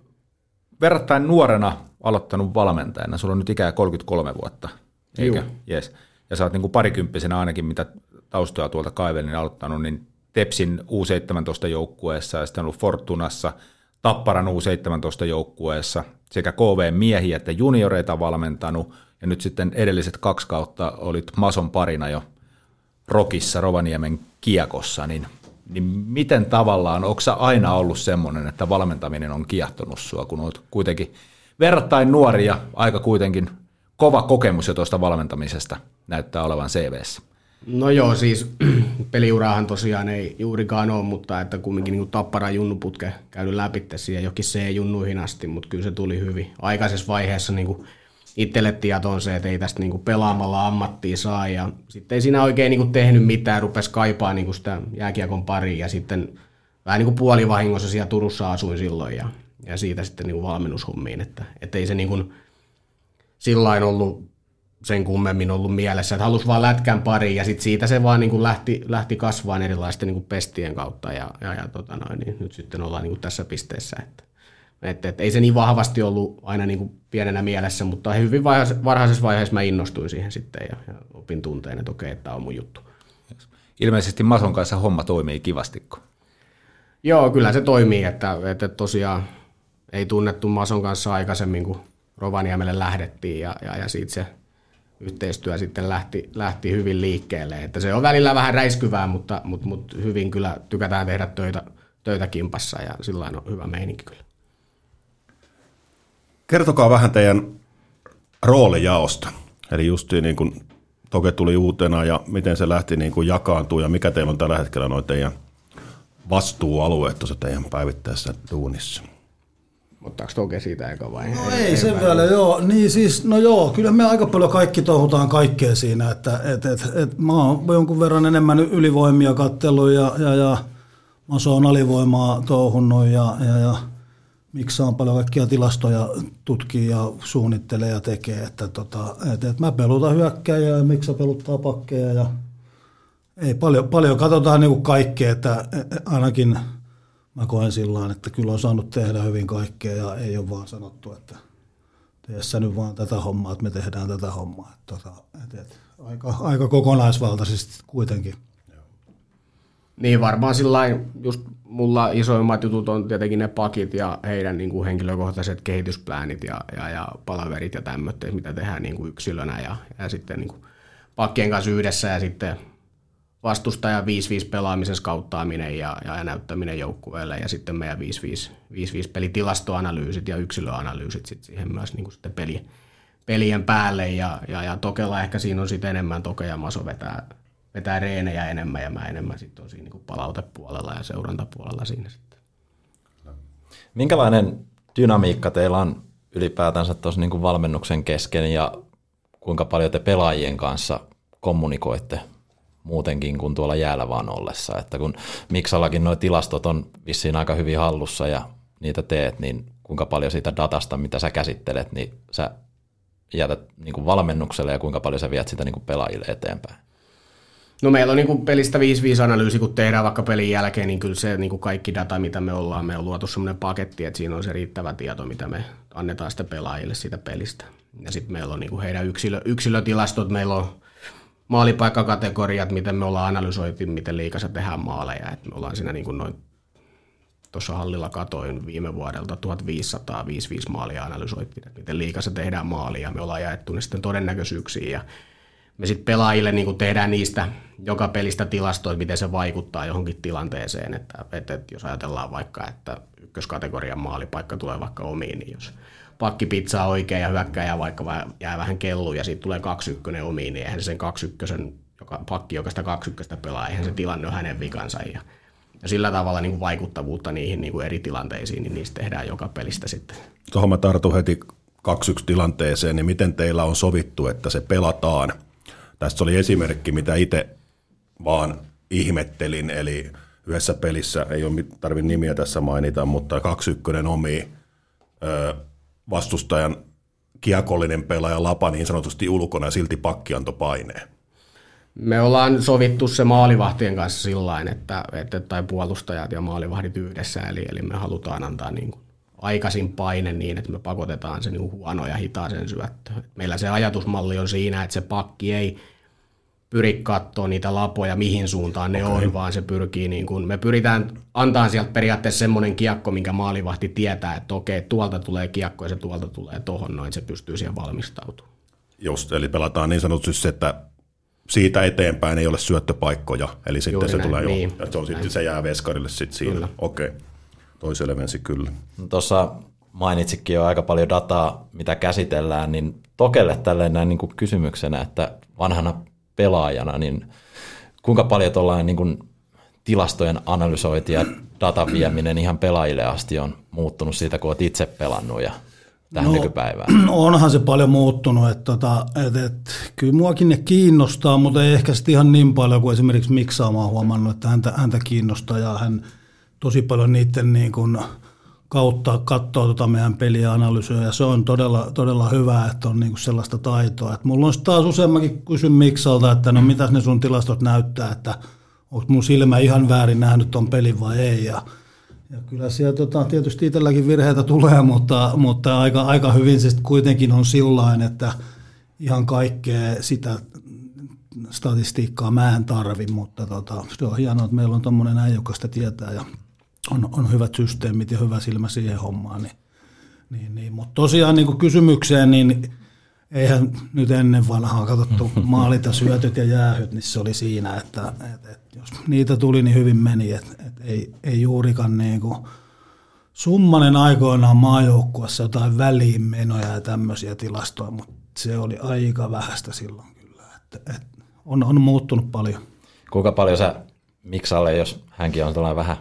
verrattain nuorena aloittanut valmentajana. Sulla on nyt ikää 33 vuotta, eikä? Yes. Ja sä oot niin kuin parikymppisenä ainakin, mitä taustoja tuolta kaivelin niin aloittanut, niin Tepsin U17-joukkueessa ja sitten ollut Fortunassa, Tapparan U17-joukkueessa, sekä KV-miehiä että junioreita valmentanut, ja nyt sitten edelliset kaksi kautta olit Mason parina jo Rokissa, Rovaniemen kiekossa, niin niin miten tavallaan, onko sä aina ollut semmoinen, että valmentaminen on kiehtonut sua, kun olet kuitenkin verrattain nuori ja aika kuitenkin kova kokemus jo tuosta valmentamisesta näyttää olevan CVssä? No joo, siis peliuraahan tosiaan ei juurikaan ole, mutta että kumminkin niin tappara junnuputke käynyt läpi siihen jokin C-junnuihin asti, mutta kyllä se tuli hyvin aikaisessa vaiheessa niin kuin itselle tietoon se, että ei tästä niinku pelaamalla ammattia saa. Ja sitten ei siinä oikein niinku tehnyt mitään, rupesi kaipaa niinku sitä jääkiekon pariin. Ja sitten vähän niinku puolivahingossa siellä Turussa asuin silloin ja, ja siitä sitten niinku valmennushommiin, että, että ei se niinku sillain ollut sen kummemmin ollut mielessä, että halusi vaan lätkän pariin. Ja sitten siitä se vaan niin lähti, lähti kasvaan erilaisten niin pestien kautta ja, ja, ja tota noin, niin nyt sitten ollaan niin tässä pisteessä, että et, et, ei se niin vahvasti ollut aina niin kuin pienenä mielessä, mutta hyvin varhaisessa vaiheessa mä innostuin siihen sitten ja, ja opin tunteen, että okei, että tämä on mun juttu. Ilmeisesti Mason kanssa homma toimii kivasti. Joo, kyllä se toimii, että, että tosiaan ei tunnettu Mason kanssa aikaisemmin, kun Rovaniemelle lähdettiin ja, ja, ja siitä se yhteistyö sitten lähti, lähti hyvin liikkeelle. Että se on välillä vähän räiskyvää, mutta, mutta, mutta hyvin kyllä tykätään tehdä töitä, töitä kimpassa ja sillä on hyvä meininki kyllä. Kertokaa vähän teidän roolijaosta. Eli just niin kuin Toke tuli uutena ja miten se lähti niin kuin jakaantuu ja mikä teillä on tällä hetkellä noin teidän vastuualueet tuossa teidän päivittäisessä duunissa? Ottaako Toke siitä eikä vai? No ei, ei sen vielä, joo. Niin siis, no joo, kyllä me aika paljon kaikki touhutaan kaikkea siinä, että et, et, et, mä oon jonkun verran enemmän ylivoimia kattellut ja, ja, ja mä oon alivoimaa touhunnut ja, ja, ja miksi on paljon kaikkia tilastoja tutkii ja suunnittelee ja tekee, että, tota, että, että mä pelutan hyökkäjää ja miksi peluttaa pakkeja ja ei paljon, paljon katsotaan niin kuin kaikkea, että ainakin mä koen sillä että kyllä on saanut tehdä hyvin kaikkea ja ei ole vaan sanottu, että tee sä nyt vaan tätä hommaa, että me tehdään tätä hommaa. Että, tota, että, että, aika, aika kokonaisvaltaisesti kuitenkin. Niin varmaan sillä just mulla isoimmat jutut on tietenkin ne pakit ja heidän niin kuin henkilökohtaiset kehitysplänit ja, ja, ja palaverit ja tämmöiset, mitä tehdään niin kuin yksilönä ja, ja sitten niin kuin pakkien kanssa yhdessä ja sitten vastustaja 5-5 pelaamisen skauttaaminen ja, ja, näyttäminen joukkueelle ja sitten meidän 5-5, 5-5 pelitilastoanalyysit ja yksilöanalyysit sit siihen myös niin kuin sitten peli, pelien päälle ja, ja, ja Tokella ehkä siinä on sitten enemmän Toke ja Maso vetää, vetää reenejä enemmän ja mä enemmän sitten on siinä niin kuin palautepuolella ja seurantapuolella siinä sitten. Minkälainen dynamiikka teillä on ylipäätänsä tuossa niin valmennuksen kesken ja kuinka paljon te pelaajien kanssa kommunikoitte muutenkin kuin tuolla jäällä vaan ollessa. Että kun Miksallakin nuo tilastot on vissiin aika hyvin hallussa ja niitä teet, niin kuinka paljon siitä datasta, mitä sä käsittelet, niin sä jätät niin kuin valmennukselle ja kuinka paljon sä viet sitä niin kuin pelaajille eteenpäin? No meillä on niin kuin pelistä 5-5-analyysi, kun tehdään vaikka pelin jälkeen, niin kyllä se niin kuin kaikki data, mitä me ollaan, me on luotu semmoinen paketti, että siinä on se riittävä tieto, mitä me annetaan sitä pelaajille siitä pelistä. Ja sitten meillä on niin kuin heidän yksilö, yksilötilastot, meillä on maalipaikkakategoriat, miten me ollaan analysoitu, miten liikassa tehdään maaleja. Et me ollaan siinä niin kuin noin, tuossa hallilla katoin viime vuodelta 1500 5 maalia analysoitiin, että miten liikassa tehdään maalia. Me ollaan jaettu ne sitten todennäköisyyksiin ja me sitten pelaajille niin tehdään niistä joka pelistä tilastoja, miten se vaikuttaa johonkin tilanteeseen. Että, että, että jos ajatellaan vaikka, että ykköskategorian maalipaikka tulee vaikka omiin, niin jos pakki pizzaa oikein ja hyökkäjä vaikka jää vähän kellu ja siitä tulee 2 ykkönen omiin, niin eihän sen 2 ykkösen, joka, pakki, joka sitä 2 ykköstä pelaa, eihän se tilanne ole hänen vikansa. Ja, ja sillä tavalla niin kuin vaikuttavuutta niihin niin kuin eri tilanteisiin, niin niistä tehdään joka pelistä sitten. Tuohon mä tartun heti 2-1 tilanteeseen, niin miten teillä on sovittu, että se pelataan? Tästä oli esimerkki, mitä itse vaan ihmettelin, eli yhdessä pelissä, ei ole tarvitse nimiä tässä mainita, mutta 2-1 omi vastustajan kiekollinen pelaaja lapa niin sanotusti ulkona ja silti pakki antoi paineen. Me ollaan sovittu se maalivahtien kanssa sillä että, että, tai puolustajat ja maalivahdit yhdessä, eli, eli me halutaan antaa niin kuin aikaisin paine niin, että me pakotetaan se niin huono ja hitaaseen syöttöön. Meillä se ajatusmalli on siinä, että se pakki ei pyri katsoa niitä lapoja, mihin suuntaan ne okay. on, vaan se pyrkii, niin kuin, me pyritään antaa sieltä periaatteessa semmoinen kiekko, minkä maalivahti tietää, että okei, tuolta tulee kiekko ja se tuolta tulee tohon, noin se pystyy siihen valmistautumaan. Just, eli pelataan niin sanotusti se, että siitä eteenpäin ei ole syöttöpaikkoja, eli sitten Juuri se näin, tulee niin. jo, se, on sitten, se jää veskarille sitten siinä. Okei, okay. toi selvensi kyllä. No, Tuossa mainitsikin jo aika paljon dataa, mitä käsitellään, niin Tokelle tälleen näin niin kuin kysymyksenä, että vanhana pelaajana, niin kuinka paljon tuollainen niin kuin tilastojen analysointi ja datan vieminen ihan pelaajille asti on muuttunut siitä, kun olet itse pelannut ja tähän no, nykypäivään? Onhan se paljon muuttunut, että tota, et, et, kyllä muakin ne kiinnostaa, mutta ei ehkä sitten ihan niin paljon kuin esimerkiksi Miksa mä huomannut, että häntä, häntä kiinnostaa ja hän tosi paljon niiden niin kuin, kautta katsoa tuota meidän peliä analysoida ja se on todella, todella hyvä, että on niinku sellaista taitoa. Et mulla on taas useammakin kysy Miksalta, että no mitäs ne sun tilastot näyttää, että onko mun silmä ihan väärin nähnyt ton pelin vai ei. Ja, ja kyllä siellä tota, tietysti itselläkin virheitä tulee, mutta, mutta aika, aika hyvin se kuitenkin on sillain, että ihan kaikkea sitä statistiikkaa mä en tarvi, mutta tota, se on hienoa, että meillä on tuommoinen äijä, joka sitä tietää ja on, on hyvät systeemit ja hyvä silmä siihen hommaan. Niin, niin, niin. Mutta tosiaan niin kysymykseen, niin eihän nyt ennen vanhaa katsottu maalit ja syötöt ja jäähyt, niin se oli siinä, että et, et, jos niitä tuli, niin hyvin meni. Et, et ei, ei juurikaan niin kuin, summanen aikoinaan maajoukkuessa jotain väliinmenoja ja tämmöisiä tilastoja, mutta se oli aika vähäistä silloin kyllä. Et, et, on, on muuttunut paljon. Kuinka paljon sä Miksalle, jos hänkin on tällainen vähän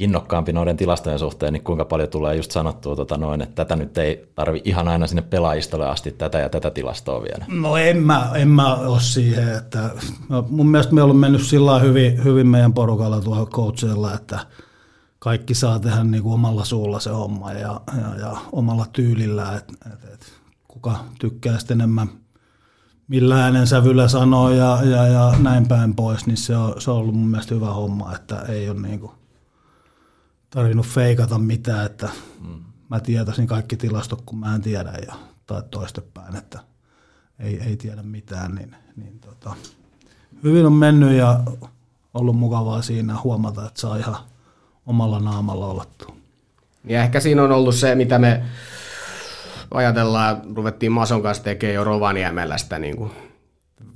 innokkaampi noiden tilastojen suhteen, niin kuinka paljon tulee just sanottua, tota noin, että tätä nyt ei tarvi ihan aina sinne pelaajistolle asti tätä ja tätä tilastoa vielä? No en mä, en mä ole siihen, että no mun mielestä me ollaan mennyt sillä hyvin, hyvin meidän porukalla tuohon coachilla, että kaikki saa tehdä niin kuin omalla suulla se homma ja, ja, ja omalla tyylillä, että et, et, kuka tykkää sitten enemmän millä äänen sävyllä sanoo ja, ja, ja näin päin pois, niin se on, se on ollut mun mielestä hyvä homma, että ei ole niin kuin tarvinnut feikata mitään, että mm. mä tietäisin kaikki tilastot, kun mä en tiedä, ja, tai toistepäin, että ei, ei tiedä mitään, niin, niin tota, hyvin on mennyt ja ollut mukavaa siinä huomata, että saa ihan omalla naamalla olla tuo. Ja ehkä siinä on ollut se, mitä me ajatellaan, ruvettiin Mason kanssa tekemään jo Rovaniemellä sitä niin kuin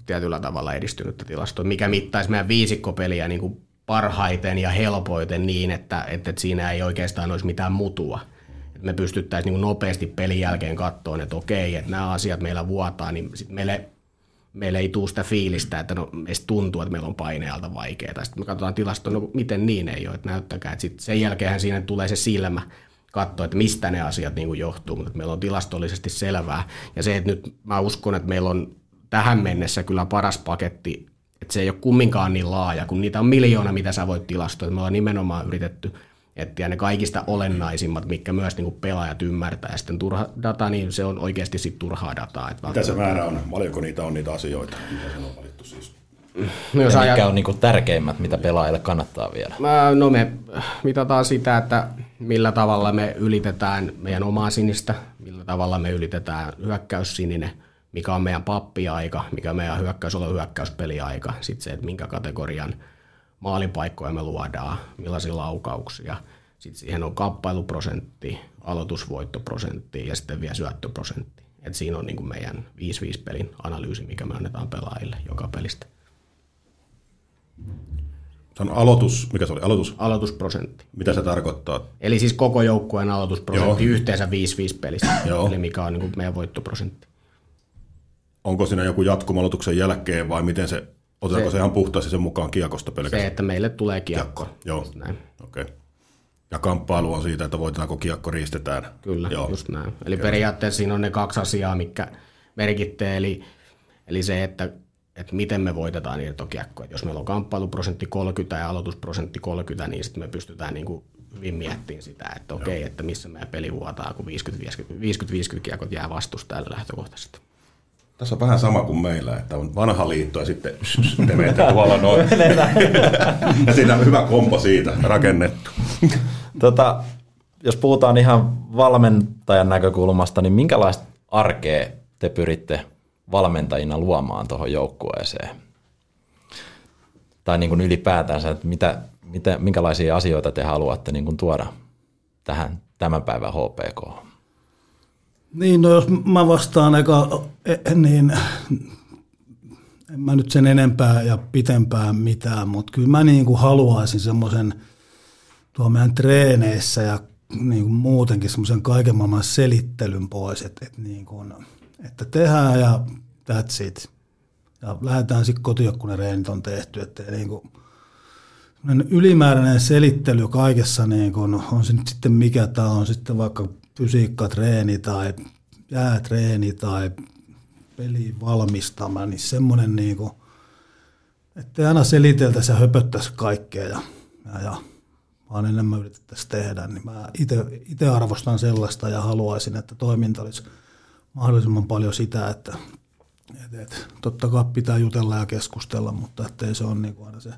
tietyllä tavalla edistynyttä tilastoa, mikä mittaisi meidän viisikkopeliä niin kuin parhaiten ja helpoiten niin, että, että siinä ei oikeastaan olisi mitään mutua. Me pystyttäisiin niin nopeasti pelin jälkeen katsoa, että okei, että nämä asiat meillä vuotaa, niin sit meille, meille ei tule sitä fiilistä, että no, meistä tuntuu, että meillä on painealta vaikeaa. Sitten me katsotaan tilastoa, no miten niin ei ole, että näyttäkää. Että sit sen jälkeen siinä tulee se silmä, katsoa, että mistä ne asiat niin kuin johtuu, mutta meillä on tilastollisesti selvää. Ja se, että nyt mä uskon, että meillä on tähän mennessä kyllä paras paketti, että se ei ole kumminkaan niin laaja, kun niitä on miljoona, mitä sä voit tilastoida. Me ollaan nimenomaan yritetty etsiä ne kaikista olennaisimmat, mitkä myös niin kuin pelaajat ymmärtää. Ja sitten turha data, niin se on oikeasti sit turhaa dataa. Että Mitä se määrä on? Paljonko niitä on niitä asioita? Mitä se on valittu siis? No, jos Ja ajat- mitkä on niinku tärkeimmät, mitä pelaajille kannattaa viedä? Mä- No me mitataan sitä, että millä tavalla me ylitetään meidän omaa sinistä, millä tavalla me ylitetään hyökkäyssininen, mikä on meidän pappiaika, mikä on meidän hyökkäyspeliaika, sitten se, että minkä kategorian maalipaikkoja me luodaan, millaisia laukauksia, sitten siihen on kamppailuprosentti, aloitusvoittoprosentti ja sitten vielä syöttöprosentti. Et siinä on niin kuin meidän 5-5 pelin analyysi, mikä me annetaan pelaajille joka pelistä. Se on aloitus, mikä se oli, aloitus? Aloitusprosentti. Mitä se tarkoittaa? Eli siis koko joukkueen aloitusprosentti Joo. yhteensä 5-5 pelissä, Joo. eli mikä on niin kuin meidän voittoprosentti. Onko siinä joku jatkuma aloituksen jälkeen vai miten se, otetaanko se, Se- se ihan puhtaasti sen mukaan kiekosta Se, pelkästään? että meille tulee kiekko. Joo, Näin. okei. Okay. Ja kamppailu on siitä, että voitetaanko kiekko riistetään. Kyllä, Joo. Joo. just näin. Eli periaatteessa siinä on ne kaksi asiaa, mikä merkittää, eli, eli se, että, että miten me voitetaan irtokiekkoja. Jos meillä on kamppailuprosentti 30 ja aloitusprosentti 30, niin sitten me pystytään niin kuin hyvin miettimään sitä, että okei, että missä meidän peli vuotaa, kun 50-50 kiekot jää vastustajalle lähtökohtaisesti. Tässä on vähän sama kuin meillä, että on vanha liitto ja sitten te menette tuolla noin. ja siinä on hyvä kompo siitä rakennettu. Tota, jos puhutaan ihan valmentajan näkökulmasta, niin minkälaista arkea te pyritte valmentajina luomaan tuohon joukkueeseen? Tai niin kuin ylipäätänsä, että mitä, mitä, minkälaisia asioita te haluatte niin kuin tuoda tähän tämän päivän HPK? Niin, no jos mä vastaan eka, e- niin en mä nyt sen enempää ja pitempään mitään, mutta kyllä mä niin kuin haluaisin semmoisen tuo meidän treeneissä ja niin kuin muutenkin semmoisen kaiken maailman selittelyn pois, että, että, niin kuin, että tehdään ja that's it. Ja lähdetään sitten kotiin, kun ne reenit on tehty, että niin kuin, ylimääräinen selittely kaikessa, niin kun, on se nyt sitten mikä tämä on sitten vaikka fysiikkatreeni tai jäätreeni tai pelin valmistama, niin semmoinen niin kuin, että aina seliteltäisi ja höpöttäisi kaikkea ja, ja, ja vaan enemmän yritettäisiin tehdä, niin mä itse arvostan sellaista ja haluaisin, että toiminta olisi mahdollisimman paljon sitä, että et, et, totta kai pitää jutella ja keskustella, mutta ettei se ole niin kuin aina se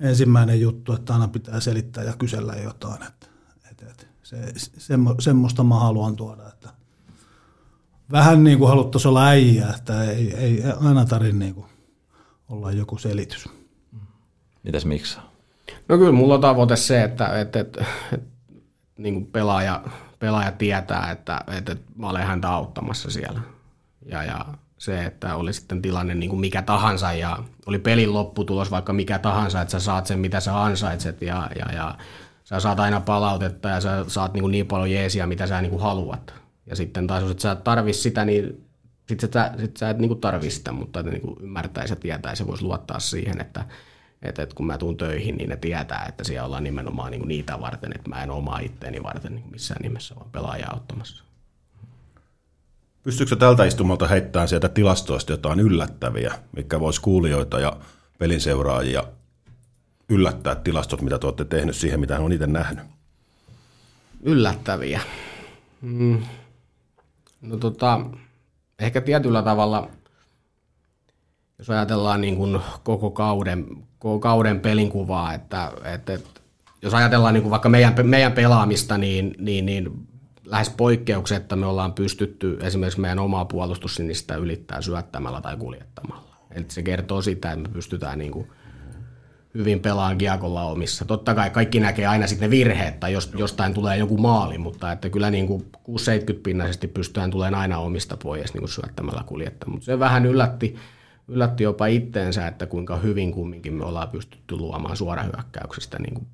ensimmäinen juttu, että aina pitää selittää ja kysellä jotain. Että, et, et, se, semmo, semmoista mä haluan tuoda, että vähän niin kuin haluttaisiin olla äijä, että ei, ei aina tarvitse niin kuin olla joku selitys. Mitäs miksi? No kyllä mulla on tavoite se, että, että, että, että niin kuin pelaaja, pelaaja tietää, että, että, että mä olen häntä auttamassa siellä. Ja, ja se, että oli sitten tilanne niin kuin mikä tahansa ja oli pelin lopputulos vaikka mikä tahansa, että sä saat sen mitä sä ansaitset ja, ja, ja sä saat aina palautetta ja sä saat niin, niin paljon jeesiä mitä sä niin haluat. Ja sitten taas jos et sä tarvi sitä, niin sit sä, sit sä et niin tarvi sitä, mutta että niin ymmärtäisi ja tietäisi ja voisi luottaa siihen, että, että, että kun mä tuun töihin, niin ne tietää, että siellä ollaan nimenomaan niin niitä varten, että mä en omaa itteeni varten niin missään nimessä, vaan pelaajaa auttamassa. Pystyykö tältä istumalta heittämään sieltä tilastoista jotain yllättäviä, mikä voisi kuulijoita ja pelin seuraajia yllättää tilastot, mitä te olette tehnyt siihen, mitä hän on itse nähnyt? Yllättäviä. Mm. No tota, ehkä tietyllä tavalla, jos ajatellaan niin kuin koko kauden, koko kauden pelinkuvaa, että, että, että jos ajatellaan niin kuin vaikka meidän, meidän pelaamista, niin, niin, niin lähes poikkeuksetta me ollaan pystytty esimerkiksi meidän omaa puolustussinistä ylittää syöttämällä tai kuljettamalla. Eli se kertoo sitä, että me pystytään niin kuin hyvin pelaan kiekolla omissa. Totta kai kaikki näkee aina sitten ne virheet tai jos, jostain tulee joku maali, mutta että kyllä niin kuin 6-70 pinnaisesti pystytään tulemaan aina omista pois niin kuin syöttämällä kuljetta. Mutta se vähän yllätti, yllätti jopa itteensä, että kuinka hyvin kumminkin me ollaan pystytty luomaan suorahyökkäyksistä niin kuin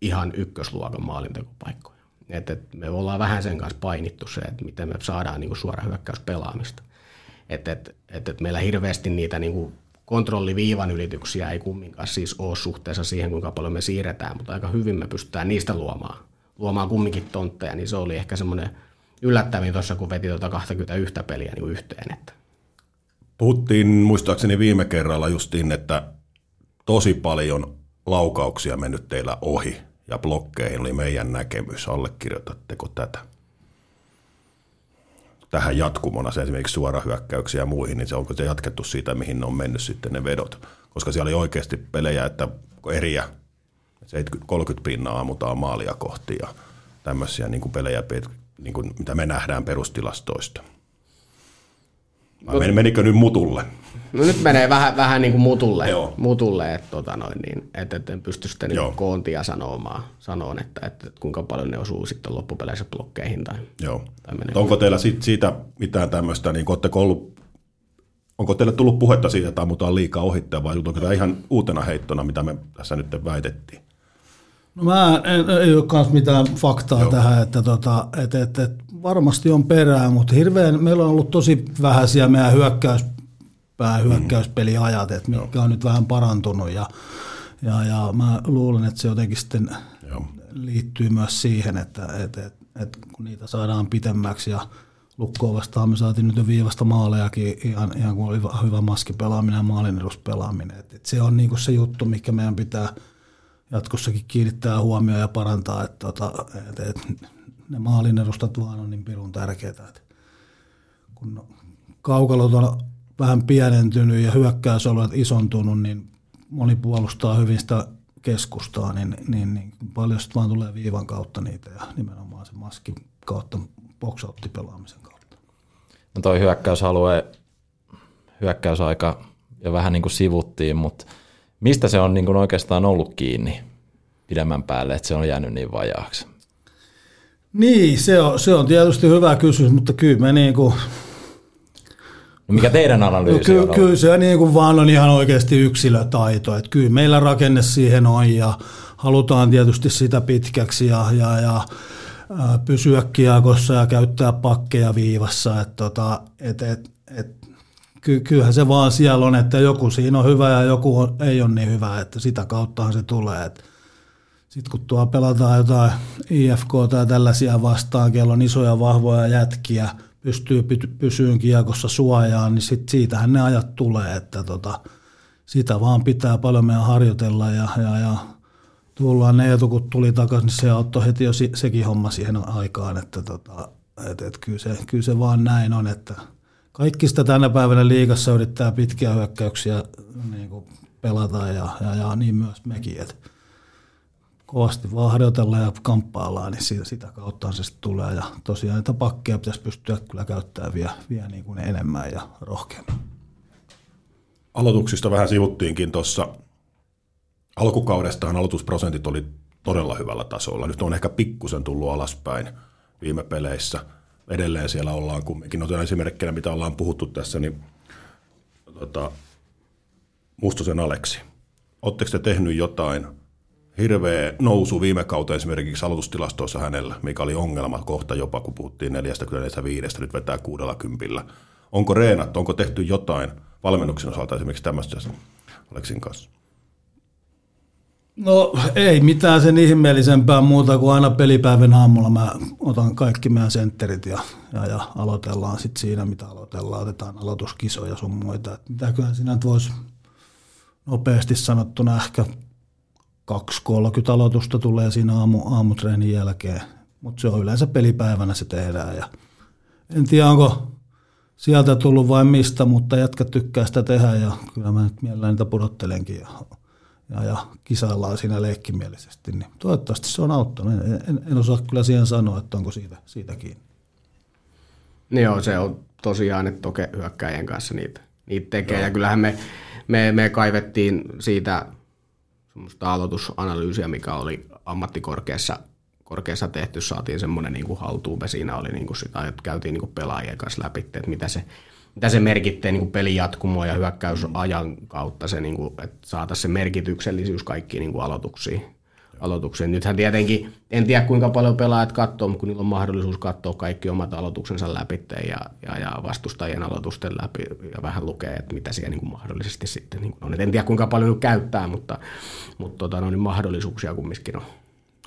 ihan ykkösluokan maalintekopaikkoja. Et, et me ollaan vähän sen kanssa painittu se, että miten me saadaan niin suorahyökkäyspelaamista. Et, et, et, et meillä hirveästi niitä niin kuin kontrolliviivan ylityksiä ei kumminkaan siis ole suhteessa siihen, kuinka paljon me siirretään, mutta aika hyvin me pystytään niistä luomaan, luomaan kumminkin tontteja, niin se oli ehkä semmoinen yllättävin tuossa, kun veti tuota 21 peliä niin yhteen. Että. Puhuttiin muistaakseni viime kerralla justiin, että tosi paljon laukauksia mennyt teillä ohi ja blokkeihin oli meidän näkemys. Allekirjoitatteko tätä? Tähän jatkumona se esimerkiksi suorahyökkäyksiä ja muihin, niin se onko se jatkettu siitä, mihin ne on mennyt sitten ne vedot? Koska siellä oli oikeasti pelejä, että eriä 70-30 pinnaa ammutaan maalia kohti ja tämmöisiä niin kuin pelejä, niin kuin, mitä me nähdään perustilastoista. Vai menikö nyt mutulle? No nyt menee vähän, vähän niin kuin mutulle, Joo. mutulle että, tota noin, niin, että, että en pysty sitten niin koontia sanomaan, sanoon, että, että, että, kuinka paljon ne osuu sitten loppupeleissä blokkeihin. Tai, Joo. Tai onko teillä sit siitä mitään tämmöistä, niin oletteko ollut, onko teille tullut puhetta siitä, että ammutaan liikaa ohittaa vai onko tämä ihan uutena heittona, mitä me tässä nyt väitettiin? No mä en, ei ole myös mitään faktaa Joo. tähän, että tota, et, et, et, varmasti on perää, mutta hirveän, meillä on ollut tosi vähäisiä meidän hyökkäys, hyökkäyspeliajat, että mitkä on nyt vähän parantunut ja, ja, ja mä luulen, että se jotenkin sitten Joo. liittyy myös siihen, että, että, että, että kun niitä saadaan pitemmäksi ja lukkoa vastaan me saatiin nyt jo viivasta maalejakin ihan, ihan kun oli hyvä maskipelaaminen ja maalineduspelaaminen. Että, että se on niin se juttu, mikä meidän pitää jatkossakin kiinnittää huomioon ja parantaa, että, että, että, että ne maalinedustat vaan on niin pirun tärkeitä. Että kun kaukalot on vähän pienentynyt ja hyökkäysalueet isontunut, niin moni puolustaa hyvin sitä keskustaa, niin, niin, niin paljon sitten vaan tulee viivan kautta niitä ja nimenomaan se maskin kautta boxoutti-pelaamisen kautta. No toi hyökkäysalue, hyökkäysaika jo vähän niin kuin sivuttiin, mutta mistä se on niin kuin oikeastaan ollut kiinni pidemmän päälle, että se on jäänyt niin vajaaksi? Niin, se on, se on tietysti hyvä kysymys, mutta kyllä me niin kuin mikä teidän analyysi no, ky- on? Kyllä se niin kuin vaan on ihan oikeasti yksilötaito. Että kyllä meillä rakenne siihen on ja halutaan tietysti sitä pitkäksi ja, ja, ja pysyä kiekossa ja käyttää pakkeja viivassa. Et tota, et, et, et, ky- kyllähän se vaan siellä on, että joku siinä on hyvä ja joku on, ei ole niin hyvä, että sitä kauttahan se tulee. Sitten kun tuo pelataan jotain IFK tai tällaisia vastaan, kello on isoja vahvoja jätkiä – pystyy pysyyn kiekossa suojaan, niin sit siitähän ne ajat tulee, että tota, sitä vaan pitää paljon meidän harjoitella ja, ja, ja tullaan ne etu, kun tuli takaisin, niin se auttoi heti jo sekin homma siihen aikaan, että tota, et, et kyllä, se, kyllä se vaan näin on, että kaikki sitä tänä päivänä liigassa yrittää pitkiä hyökkäyksiä niin kuin pelata ja, ja, ja niin myös mekin, että kovasti vaan ja kamppaillaan, niin siitä, sitä kautta se sitten tulee. Ja tosiaan näitä pakkeja pitäisi pystyä kyllä käyttämään vielä, vielä niin kuin enemmän ja rohkeammin. Aloituksista vähän sivuttiinkin tuossa. Alkukaudestahan aloitusprosentit oli todella hyvällä tasolla. Nyt on ehkä pikkusen tullut alaspäin viime peleissä. Edelleen siellä ollaan kumminkin. Otetaan esimerkkinä, mitä ollaan puhuttu tässä, niin tota, Mustosen Aleksi. Oletteko te tehnyt jotain – hirveä nousu viime kautta esimerkiksi aloitustilastoissa hänellä, mikä oli ongelma kohta jopa, kun puhuttiin 45, nyt vetää 60. Onko reenattu, onko tehty jotain valmennuksen osalta esimerkiksi tämmöistä Aleksin kanssa? No ei mitään sen ihmeellisempää muuta kuin aina pelipäivän aamulla mä otan kaikki meidän sentterit ja, ja, ja aloitellaan sitten siinä, mitä aloitellaan. Otetaan aloituskisoja sun muita. mitäköhän sinä voisi nopeasti sanottuna ehkä 2-30 aloitusta tulee siinä aamu, aamutreenin jälkeen, mutta se on yleensä pelipäivänä se tehdään. Ja en tiedä, onko sieltä tullut vain mistä, mutta jatka tykkää sitä tehdä ja kyllä mä nyt mielelläni niitä pudottelenkin ja, ja, ja kisaillaan siinä leikkimielisesti. Niin toivottavasti se on auttanut. En, en, en osaa kyllä siihen sanoa, että onko siitä, siitä kiinni. Niin joo, se on tosiaan, että toke hyökkäjien kanssa niitä, niitä tekee. Joo. Ja kyllähän me, me, me kaivettiin siitä semmoista aloitusanalyysiä, mikä oli ammattikorkeassa korkeassa tehty, saatiin semmoinen niin kuin haltuupe. Siinä oli niin kuin sitä, että käytiin niin kuin pelaajien kanssa läpi, että mitä se, mitä se merkittää niin pelin jatkumoa ja hyökkäysajan kautta, se, niin kuin, että saataisiin se merkityksellisyys kaikkiin niin kuin aloituksiin. Aloituksiin. Nythän tietenkin, en tiedä kuinka paljon pelaajat katsoo, mutta kun niillä on mahdollisuus katsoa kaikki omat aloituksensa läpi ja, ja, ja vastustajien aloitusten läpi ja vähän lukee, että mitä siellä niin kuin mahdollisesti sitten niin kuin on. Et en tiedä kuinka paljon käyttää, mutta, mutta tota, no, niin mahdollisuuksia kumminkin on.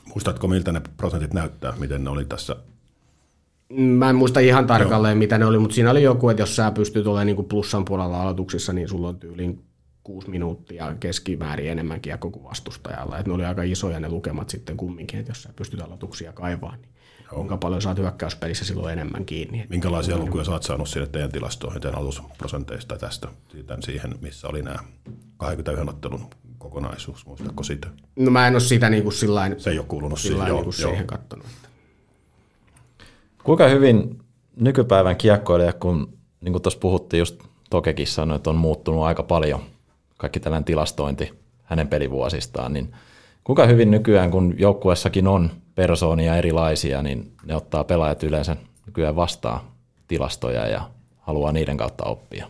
Muistatko, miltä ne prosentit näyttää, miten ne oli tässä? Mä en muista ihan tarkalleen, Joo. mitä ne oli, mutta siinä oli joku, että jos sä pystyt olemaan niin plussan puolella aloituksissa, niin sulla on tyyliin kuusi minuuttia keskimäärin enemmän kiekko kuin vastustajalla. Et ne oli aika isoja ne lukemat sitten kumminkin, että jos sä pystyt aloituksia kaivaa, niin Joo. kuinka paljon saat hyökkäyspelissä silloin enemmän kiinni. Minkälaisia lukuja sä oot saanut sinne teidän tilastoihin, teidän aloitusprosenteista tästä, siihen, missä oli nämä 21 ottelun kokonaisuus, muistatko sitä? No mä en ole sitä niin kuin sillain, Se ei ole kuulunut sillain siihen, niin kuin joo, siihen kattonut. Kuinka hyvin nykypäivän kiekkoilija, kun niin kuin tuossa puhuttiin just Tokekin sanoi, että on muuttunut aika paljon kaikki tällainen tilastointi hänen pelivuosistaan, niin kuinka hyvin nykyään, kun joukkuessakin on persoonia erilaisia, niin ne ottaa pelaajat yleensä nykyään vastaan tilastoja ja haluaa niiden kautta oppia?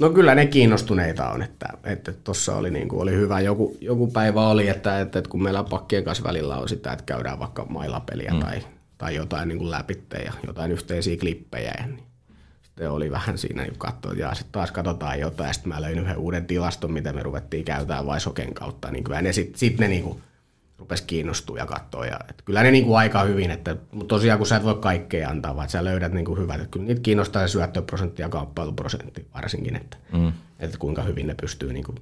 No kyllä ne kiinnostuneita on, että tuossa että oli, niin kuin, oli hyvä. Joku, joku päivä oli, että, että, että kun meillä pakkien kanssa välillä on sitä, että käydään vaikka mailapeliä mm. tai, tai jotain niin kuin läpitte ja jotain yhteisiä klippejä, niin sitten oli vähän siinä, niin katsoin, ja sitten taas katsotaan jotain, ja sitten mä löin yhden uuden tilaston, mitä me ruvettiin käytämään Vaisoken kautta, niin kyllä ne sitten sit ne niin kuin rupesi kiinnostua ja katsoa. Ja, että kyllä ne niin kuin aika hyvin, että, mutta tosiaan kun sä et voi kaikkea antaa, vaan sä löydät niin kuin hyvät, että kyllä niitä kiinnostaa se syöttöprosentti ja kamppailuprosentti varsinkin, että, mm. että kuinka hyvin ne pystyy niin kuin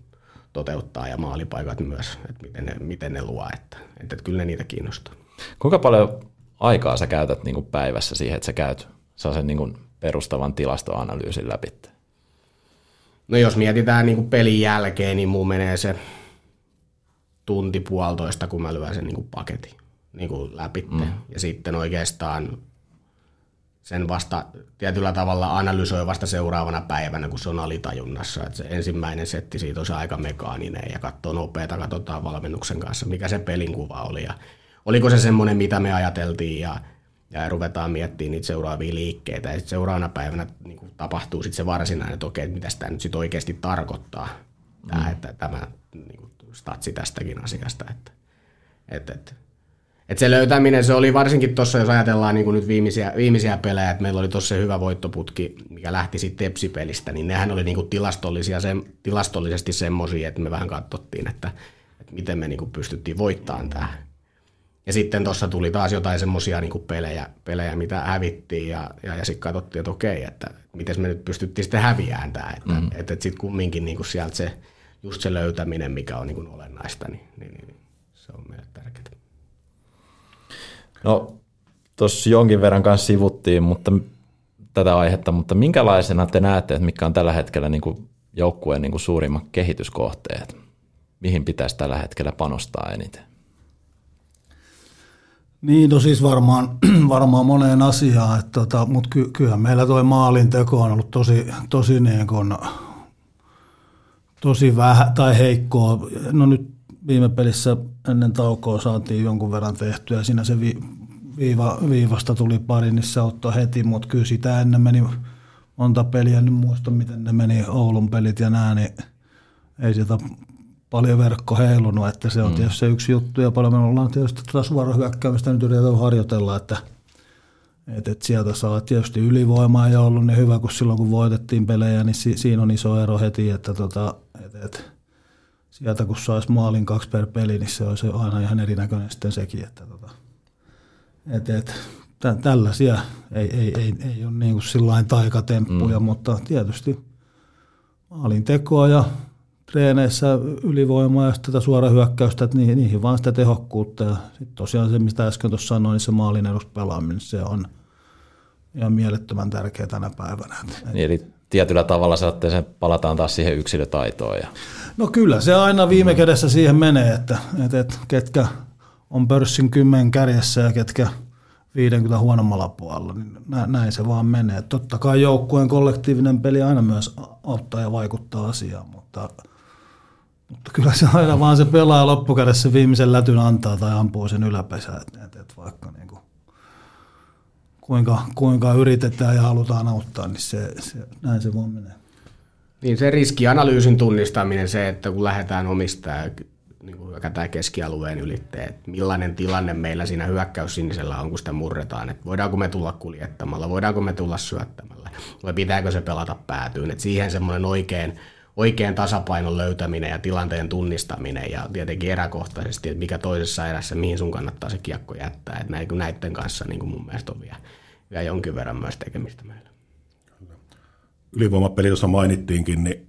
toteuttaa ja maalipaikat myös, että miten ne, miten ne luo, että, että, että kyllä ne niitä kiinnostaa. Kuinka paljon aikaa sä käytät niin kuin päivässä siihen, että sä käyt sen niin kuin perustavan tilastoanalyysin läpi? No jos mietitään niin kuin pelin jälkeen, niin mun menee se tunti puolitoista, kun mä lyön sen niin kuin paketin niin kuin läpi. Mm. Ja sitten oikeastaan sen vasta tietyllä tavalla analysoi vasta seuraavana päivänä, kun se on alitajunnassa. Että se ensimmäinen setti siitä on se aika mekaaninen ja katsoo nopeata, katsotaan valmennuksen kanssa, mikä se pelin kuva oli ja oliko se semmoinen, mitä me ajateltiin ja, ja ruvetaan miettimään niitä seuraavia liikkeitä. Ja sitten seuraavana päivänä niin kuin tapahtuu sitten se varsinainen, että okei, mitä tämä nyt sitten oikeasti tarkoittaa, mm. tämä, että tämä niin kuin, statsi tästäkin asiasta. Että, että, että, että se löytäminen, se oli varsinkin tuossa, jos ajatellaan niin kuin nyt viimeisiä, viimeisiä pelejä, että meillä oli tuossa hyvä voittoputki, mikä lähti sitten Tepsipelistä, niin nehän oli niin kuin tilastollisia, se, tilastollisesti semmoisia, että me vähän katsottiin, että, että miten me niin kuin pystyttiin voittamaan tämä. Ja sitten tuossa tuli taas jotain semmoisia niin pelejä, pelejä, mitä hävittiin ja, ja, ja sitten katsottiin, että okei, että miten me nyt pystyttiin sitten häviämään tämä. Että, mm. että, että sitten kumminkin niin kuin sieltä se just se löytäminen, mikä on niin olennaista, niin, niin, niin, niin se on meille tärkeää. No, tuossa jonkin verran kanssa sivuttiin mutta, tätä aihetta, mutta minkälaisena te näette, että mikä on tällä hetkellä niin kuin joukkueen niin kuin suurimmat kehityskohteet? Mihin pitäisi tällä hetkellä panostaa eniten? Niin, no siis varmaan, varmaan moneen asiaan, että tota, mutta ky, kyllähän meillä toi maalinteko on ollut tosi, tosi niin kuin tosi vähän tai heikkoa. No nyt viime pelissä ennen taukoa saatiin jonkun verran tehtyä. Siinä se vi, viiva, viivasta tuli pari, niin se auttoi heti, mutta kyllä sitä ennen meni monta peliä. Nyt muista, miten ne meni Oulun pelit ja nää, niin ei sieltä paljon verkko heilunut, että se on mm. tietysti se yksi juttu. Ja paljon me ollaan tietysti tuota suorahyökkäämistä nyt yritetään harjoitella, että – et, et sieltä saa tietysti ylivoimaa ja ollut niin hyvä, kun silloin kun voitettiin pelejä, niin si, siinä on iso ero heti, että tota, et, et, sieltä kun saisi maalin kaksi per peli, niin se olisi aina ihan erinäköinen sitten sekin. Että tota, et, et, tä, tällaisia ei, ei, ei, ei ole niin kuin taikatemppuja, mm. mutta tietysti maalin tekoa ja treeneissä ylivoimaa ja tätä suora hyökkäystä, että niihin, niihin vaan sitä tehokkuutta. Ja sitten tosiaan se, mistä äsken tuossa sanoin, niin se maalin eduspelaaminen, se on – ihan mielettömän tärkeä tänä päivänä. Niin, eli tietyllä tavalla saatte sen, palataan taas siihen yksilötaitoon. Ja... No kyllä, se aina viime kädessä siihen menee, että, että, että ketkä on pörssin kymmen kärjessä ja ketkä 50 huonommalla puolella, niin näin se vaan menee. Totta kai joukkueen kollektiivinen peli aina myös auttaa ja vaikuttaa asiaan, mutta Mutta kyllä se aina vaan se pelaa loppukädessä viimeisen lätyn antaa tai ampuu sen yläpesään, että et, vaikka niin kuin, kuinka, kuinka yritetään ja halutaan auttaa, niin se, se, näin se voi menee. Niin se riskianalyysin tunnistaminen, se, että kun lähdetään omistaa niin kuin hyökätään keskialueen ylitteen, että millainen tilanne meillä siinä hyökkäys sinisellä on, kun sitä murretaan, että voidaanko me tulla kuljettamalla, voidaanko me tulla syöttämällä, vai pitääkö se pelata päätyyn, että siihen semmoinen oikein, oikein tasapainon löytäminen ja tilanteen tunnistaminen ja tietenkin eräkohtaisesti, että mikä toisessa erässä, mihin sun kannattaa se kiekko jättää, että näiden kanssa niin kuin mun mielestä on vielä, vielä jonkin verran myös tekemistä meillä. Ylivoimapeli, jossa mainittiinkin, niin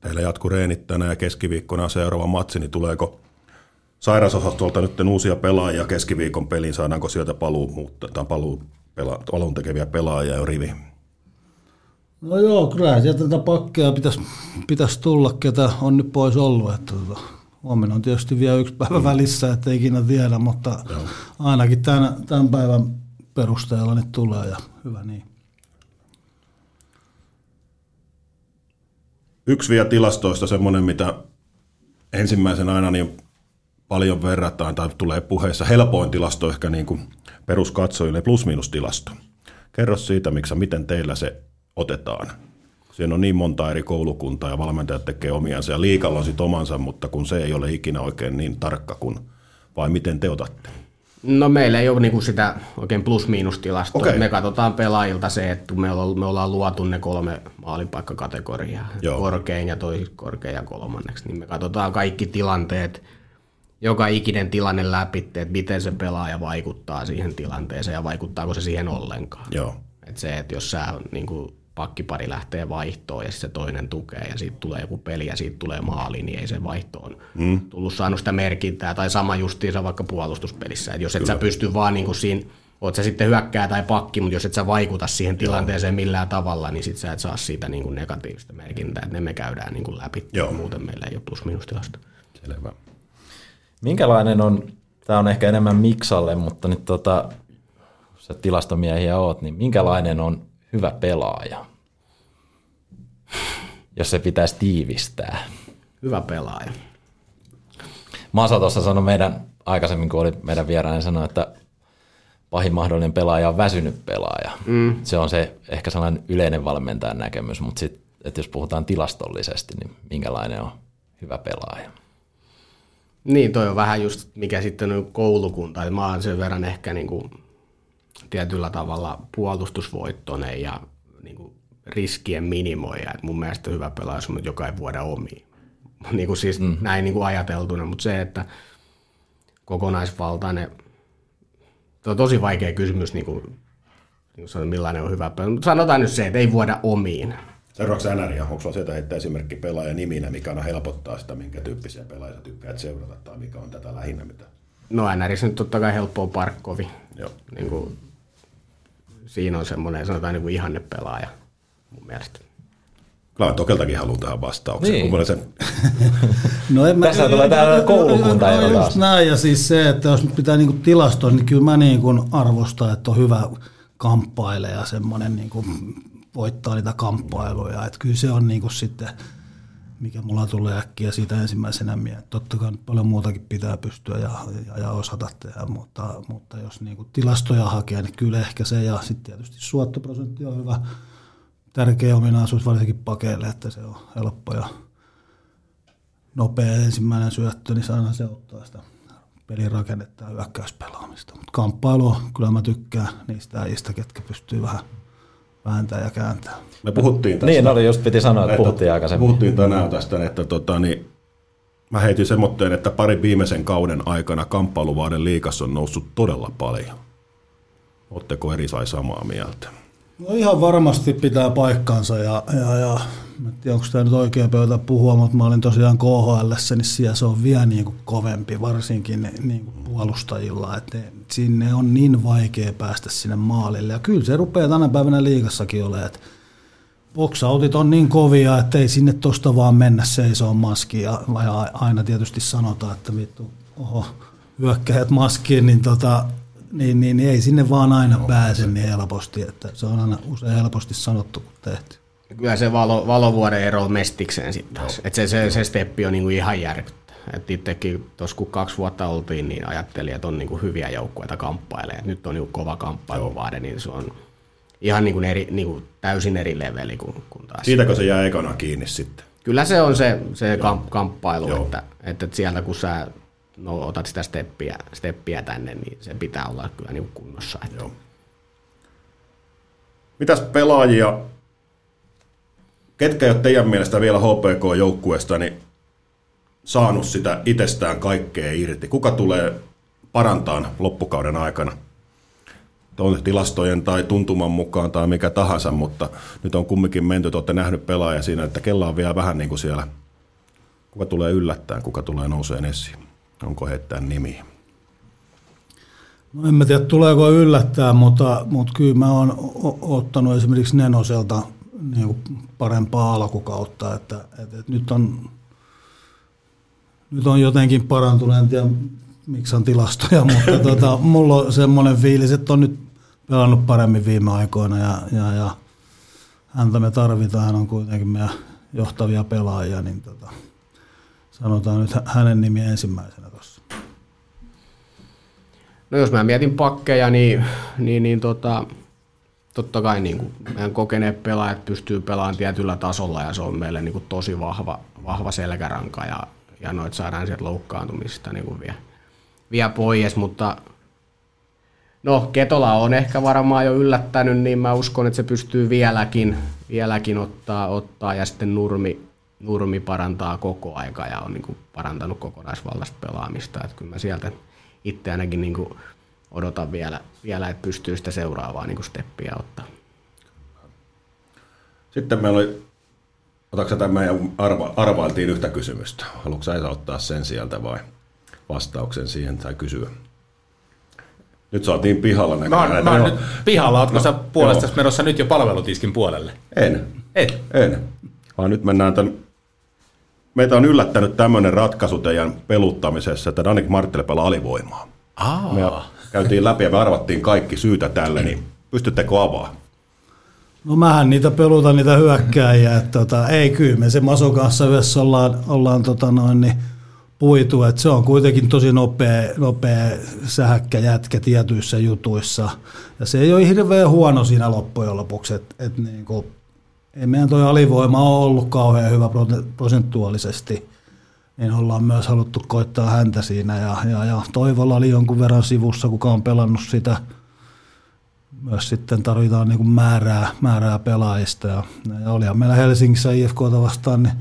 teillä jatku reenit tänään ja keskiviikkona seuraava matsi, niin tuleeko sairausosastolta nyt uusia pelaajia keskiviikon peliin, saadaanko sieltä paluu, tai paluu, pela, paluun tekeviä pelaajia jo rivi? No joo, kyllä sieltä tätä pakkeja pitäisi, pitäisi tulla, ketä on nyt pois ollut. Että tota, huomenna on tietysti vielä yksi päivä välissä, että ei ikinä tiedä, mutta joo. ainakin tämän, tämän päivän perusteella nyt tulee ja hyvä niin. Yksi vielä tilastoista semmoinen, mitä ensimmäisen aina niin paljon verrataan tai tulee puheessa helpoin tilasto ehkä niin kuin peruskatsojille plus-minus-tilasto. Kerro siitä, miksi miten teillä se otetaan. Siinä on niin monta eri koulukuntaa ja valmentajat tekee omiansa ja liikalla on sitten omansa, mutta kun se ei ole ikinä oikein niin tarkka kuin, vai miten te otatte? No meillä ei ole niinku sitä oikein plus-miinus-tilastoa. Okay. Me katsotaan pelaajilta se, että me ollaan, me ollaan luotu ne kolme maalipaikkakategoriaa. Joo. Korkein ja toiseksi korkein ja kolmanneksi. Niin me katsotaan kaikki tilanteet, joka ikinen tilanne läpi, että miten se pelaaja vaikuttaa siihen tilanteeseen ja vaikuttaako se siihen ollenkaan. Joo. Et se, että jos sä niin kuin pakkipari lähtee vaihtoon ja se toinen tukee ja siitä tulee joku peli ja siitä tulee maali, niin ei se vaihtoon mm. tullut saanut sitä merkintää. Tai sama justiinsa vaikka puolustuspelissä. Et jos et Kyllä. sä pysty vaan niin kuin siinä, oot sä sitten hyökkää tai pakki, mutta jos et sä vaikuta siihen tilanteeseen millään tavalla, niin sit sä et saa siitä niin kuin negatiivista merkintää. Että ne me käydään niin kuin läpi, Joo. muuten meillä ei ole plus-minus-tilasta. Selvä. Minkälainen on, tämä on ehkä enemmän Miksalle, mutta nyt tota, sä tilastomiehiä oot, niin minkälainen on hyvä pelaaja, jos se pitäisi tiivistää? Hyvä pelaaja. Masa tuossa sanoi meidän, aikaisemmin kun oli meidän vieraan, niin sanoi, että pahin mahdollinen pelaaja on väsynyt pelaaja. Mm. Se on se ehkä sellainen yleinen valmentajan näkemys, mutta sit, että jos puhutaan tilastollisesti, niin minkälainen on hyvä pelaaja? Niin, toi on vähän just mikä sitten on koulukunta. Mä oon sen verran ehkä niin kuin tietyllä tavalla puolustusvoittoinen ja niin kuin riskien minimoija. Et mun mielestä hyvä pelaaja on, joka ei vuoda omiin. niin kuin siis mm. näin niin kuin ajateltuna, mutta se, että kokonaisvaltainen, se on tosi vaikea kysymys, niin kuin, niin kuin millainen on hyvä pelaaja. Mutta sanotaan nyt se, että ei vuoda omiin. Seuraavaksi NRiä, onko sinulla sieltä heittää esimerkki pelaaja niminä, mikä aina helpottaa sitä, minkä tyyppisiä pelaajia tykkää seurata, tai mikä on tätä lähinnä? Mitä? No NRissä nyt totta kai helppoa Parkkovi. Joo. Niin kuin, siinä on semmoinen, sanotaan niin kuin ihanne pelaaja mun mielestä. Kyllä Tokeltakin haluan tähän vastauksen. Niin. Sen... no en mä, Tässä tulee tämä koulukunta no, taas. näin, ja siis se, että jos pitää niinku tilastoa, niin kyllä mä niinku arvostan, että on hyvä kamppailija, semmoinen niinku voittaa niitä kamppailuja. Että kyllä se on niinku sitten mikä mulla tulee äkkiä siitä ensimmäisenä mieleen. Totta kai paljon muutakin pitää pystyä ja, ja, ja osata tehdä, mutta, mutta jos niin kuin tilastoja hakee, niin kyllä ehkä se ja sitten tietysti suottoprosentti on hyvä, tärkeä ominaisuus varsinkin pakeille, että se on helppo ja nopea ensimmäinen syöttö, niin aina se ottaa sitä pelin rakennetta ja hyökkäyspelaamista. Mutta kamppailu, kyllä mä tykkään niistä äijistä, ketkä pystyy vähän vääntää ja kääntää. Me puhuttiin tästä. Niin, oli just piti sanoa, että, että puhuttiin aikaisemmin. Puhuttiin tänään tästä, että tota, niin, mä heitin semmoitteen, että parin viimeisen kauden aikana kamppailuvaiden liikassa on noussut todella paljon. Oletteko eri sai samaa mieltä? No ihan varmasti pitää paikkansa ja, ja, ja en tiedä, onko tämä nyt oikea pöytä puhua, mutta mä olin tosiaan KHL, niin siellä se on vielä niin kuin kovempi, varsinkin niin kuin puolustajilla, että sinne on niin vaikea päästä sinne maalille. Ja kyllä se rupeaa tänä päivänä liikassakin olemaan, että boksautit on niin kovia, että ei sinne tuosta vaan mennä seisoon maskiin. Ja aina tietysti sanotaan, että vittu, oho, hyökkäjät maskiin, niin tota, niin, niin, niin ei sinne vaan aina no, pääse niin helposti, että se on aina usein helposti sanottu kuin tehty. Kyllä se valo, valovuoden ero mestikseen sitten taas. Et se, se, se steppi on niinku ihan järkyttä. Et itsekin tuossa kun kaksi vuotta oltiin, niin ajattelin, että on niinku hyviä joukkueita kamppailee. Et nyt on niinku kova kamppailuvaade, niin se on ihan niinku eri, niinku täysin eri leveli kuin, kuin taas. Siitäkö se jää ekana kiinni sitten? Kyllä se on se, se kamp, kamppailu, että, että, että sieltä kun sä no, otat sitä steppiä, steppiä tänne, niin se pitää olla kyllä niinku kunnossa. Että. Joo. Mitäs pelaajia, ketkä ei ole teidän mielestä vielä HPK-joukkueesta, niin saanut sitä itsestään kaikkea irti? Kuka tulee parantaan loppukauden aikana? On tilastojen tai tuntuman mukaan tai mikä tahansa, mutta nyt on kumminkin menty, että olette nähnyt pelaaja siinä, että kella on vielä vähän niin kuin siellä, kuka tulee yllättäen, kuka tulee nouseen esiin. Onko heittäen nimiä? No en mä tiedä, tuleeko yllättää, mutta, mutta kyllä mä oon ottanut esimerkiksi Nenoselta niin parempaa alkukautta, että, että, että nyt, on, nyt on jotenkin parantunut, en tiedä miksi on tilastoja, mutta tota, mulla on semmoinen fiilis, että on nyt pelannut paremmin viime aikoina ja, ja, ja häntä me tarvitaan, hän on kuitenkin meidän johtavia pelaajia, niin tota, sanotaan nyt hänen nimi ensimmäisenä tuossa. No jos mä mietin pakkeja, niin, niin, niin tota, totta kai niin kuin meidän kokeneet pelaajat pystyy pelaamaan tietyllä tasolla ja se on meille niin kuin tosi vahva, vahva selkäranka ja, ja noit saadaan sieltä loukkaantumista niin kuin vie, vie pois, mutta no Ketola on ehkä varmaan jo yllättänyt, niin mä uskon, että se pystyy vieläkin, vieläkin ottaa, ottaa ja sitten Nurmi, Nurmi parantaa koko aika ja on niin kuin parantanut kokonaisvaltaista pelaamista, että kyllä mä sieltä itse ainakin niin kuin odotan vielä, vielä, että pystyy sitä seuraavaa niin kuin steppiä ottaa. Sitten meillä oli, otatko tämä meidän arva, arvailtiin yhtä kysymystä. Haluatko sä ottaa sen sieltä vai vastauksen siihen tai kysyä? Nyt saatiin pihalla näköjään. Mä oon, mä oon nyt pihalla, ootko No, sä puolesta joo. menossa nyt jo palvelutiskin puolelle? En. Et. En. Vaan nyt mennään tämän... Meitä on yllättänyt tämmöinen ratkaisu teidän peluttamisessa, että Danik Marttele pelaa alivoimaa. Aa. Me käytiin läpi ja me arvattiin kaikki syytä tälle, niin pystyttekö avaa? No mähän niitä pelutan niitä hyökkääjiä, että tota, ei kyllä me se Maso kanssa yhdessä ollaan, ollaan tota noin, niin puitu, että se on kuitenkin tosi nopea, nopea sähäkkä jätkä tietyissä jutuissa. Ja se ei ole hirveän huono siinä loppujen lopuksi, että et niinku, ei meidän toi alivoima ole ollut kauhean hyvä prosentuaalisesti, niin ollaan myös haluttu koittaa häntä siinä. Ja, ja, ja Toivolla oli jonkun verran sivussa, kuka on pelannut sitä myös sitten tarvitaan niin kuin määrää, määrää pelaajista. Ja, ja olihan meillä Helsingissä IFKta vastaan, niin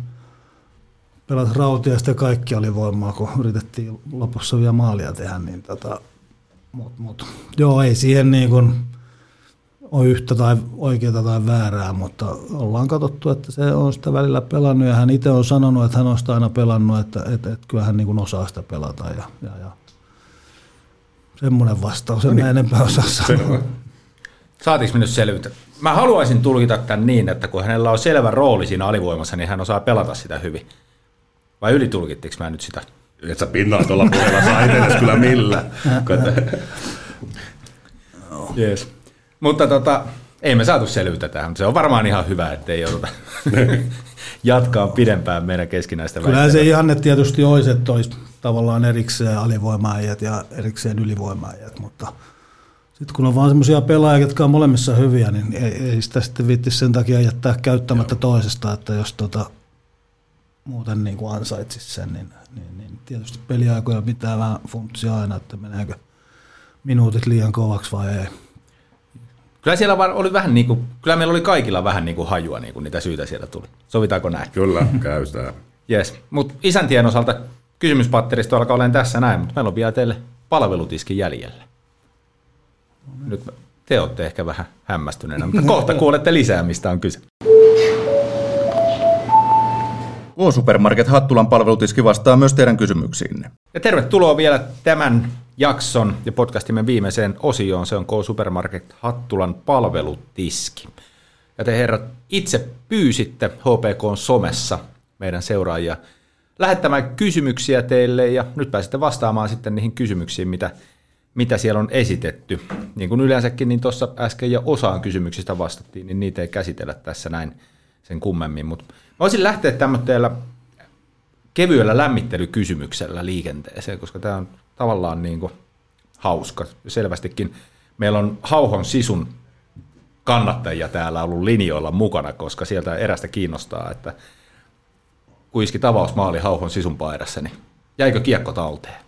pelas Rautiasta ja kaikki oli voimaa, kun yritettiin lopussa vielä maalia tehdä. Niin tota, mut, mut, joo, ei siihen niin kuin ole yhtä tai oikeaa tai väärää, mutta ollaan katsottu, että se on sitä välillä pelannut ja hän itse on sanonut, että hän on sitä aina pelannut, että, että, että kyllä hän niin kuin osaa sitä pelata ja, ja, ja semmoinen vastaus, en mä enempää osaa sanoa. Saatiinko me nyt selvyyttä? Mä haluaisin tulkita tämän niin, että kun hänellä on selvä rooli siinä alivoimassa, niin hän osaa pelata sitä hyvin. Vai ylitulkittiinko mä nyt sitä? Et sä pinnaa tuolla puolella saa itsellesi kyllä millä. Yes. Mutta tota, ei me saatu selvyyttä tähän, mutta se on varmaan ihan hyvä, ettei jouduta jatkaa pidempään meidän keskinäistä Kyllähän se ihanne tietysti olisi, että olisi tavallaan erikseen alivoimaajat ja erikseen ylivoimaajat, mutta sitten kun on vaan semmoisia pelaajia, jotka on molemmissa hyviä, niin ei, ei sitä sitten viitti sen takia jättää käyttämättä toisesta, että jos tota, muuten niin kuin ansaitsisi sen, niin, niin, niin tietysti peliaikoja pitää vähän funtsia aina, että meneekö minuutit liian kovaksi vai ei. Kyllä siellä vaan oli vähän niin kuin, kyllä meillä oli kaikilla vähän niin kuin hajua, niin kuin niitä syitä siellä tuli. Sovitaanko näin? Kyllä, käy sitä. Yes. Mutta isäntien osalta kysymyspatteristo alkaa olemaan tässä näin, mutta meillä on vielä teille palvelutiski jäljellä. Nyt te olette ehkä vähän hämmästyneenä, mutta kohta kuulette lisää, mistä on kyse. K-Supermarket Hattulan palvelutiski vastaa myös teidän kysymyksiinne. Ja tervetuloa vielä tämän jakson ja podcastimme viimeiseen osioon. Se on K-Supermarket Hattulan palvelutiski. Ja te herrat itse pyysitte HPK somessa meidän seuraajia lähettämään kysymyksiä teille ja nyt pääsette vastaamaan sitten niihin kysymyksiin, mitä, mitä siellä on esitetty. Niin kuin yleensäkin, niin tuossa äsken jo osaan kysymyksistä vastattiin, niin niitä ei käsitellä tässä näin, sen kummemmin. Mutta mä voisin lähteä tämmöisellä kevyellä lämmittelykysymyksellä liikenteeseen, koska tämä on tavallaan niin kuin hauska. Selvästikin meillä on Hauhon sisun kannattajia täällä ollut linjoilla mukana, koska sieltä erästä kiinnostaa, että kuiski tavausmaali Hauhon sisun paidassa, niin jäikö kiekko talteen?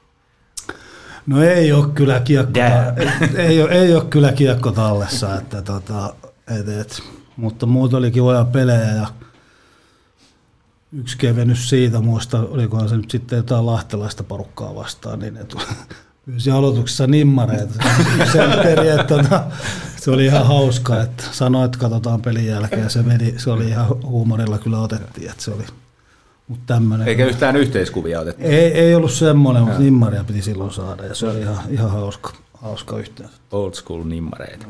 No ei ole kyllä kiekko, ei, ei, ole, ei ole kyllä kiekko tallessa, että tota, et, et, mutta muut oli kivoja pelejä ja yksi kevennys siitä, muista olikohan se nyt sitten jotain lahtelaista porukkaa vastaan, niin ne pyysi aloituksessa nimmareita. Sen peri, että tota, se oli ihan hauska, että sanoi, että katsotaan pelin jälkeen ja se, meni, se oli ihan huumorilla kyllä otettiin, että se oli mutta tämmönen. Eikä yhtään yhteiskuvia otettu? Ei, ei ollut semmoinen, mutta nimmaria piti silloin saada ja se oli ihan, ihan hauska, hauska yhteys. Old school nimmareita.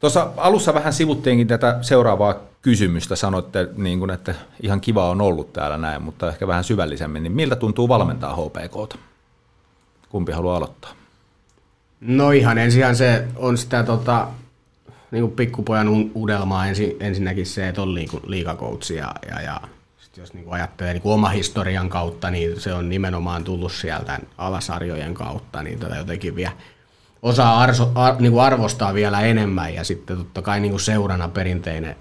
Tuossa alussa vähän sivuttiinkin tätä seuraavaa kysymystä. Sanoitte, niin kuin, että ihan kiva on ollut täällä näin, mutta ehkä vähän syvällisemmin. Niin miltä tuntuu valmentaa HPKta? Kumpi haluaa aloittaa? No ihan ensin se on sitä tota, niin kuin pikkupojan udelmaa ensin, ensinnäkin se, että on liikakoutsi ja, ja, ja jos niin kuin ajattelee niin kuin oma historian kautta, niin se on nimenomaan tullut sieltä alasarjojen kautta, niin tätä jotenkin vielä osaa arso, ar, niin kuin arvostaa vielä enemmän ja sitten totta kai niin kuin seurana perinteinen,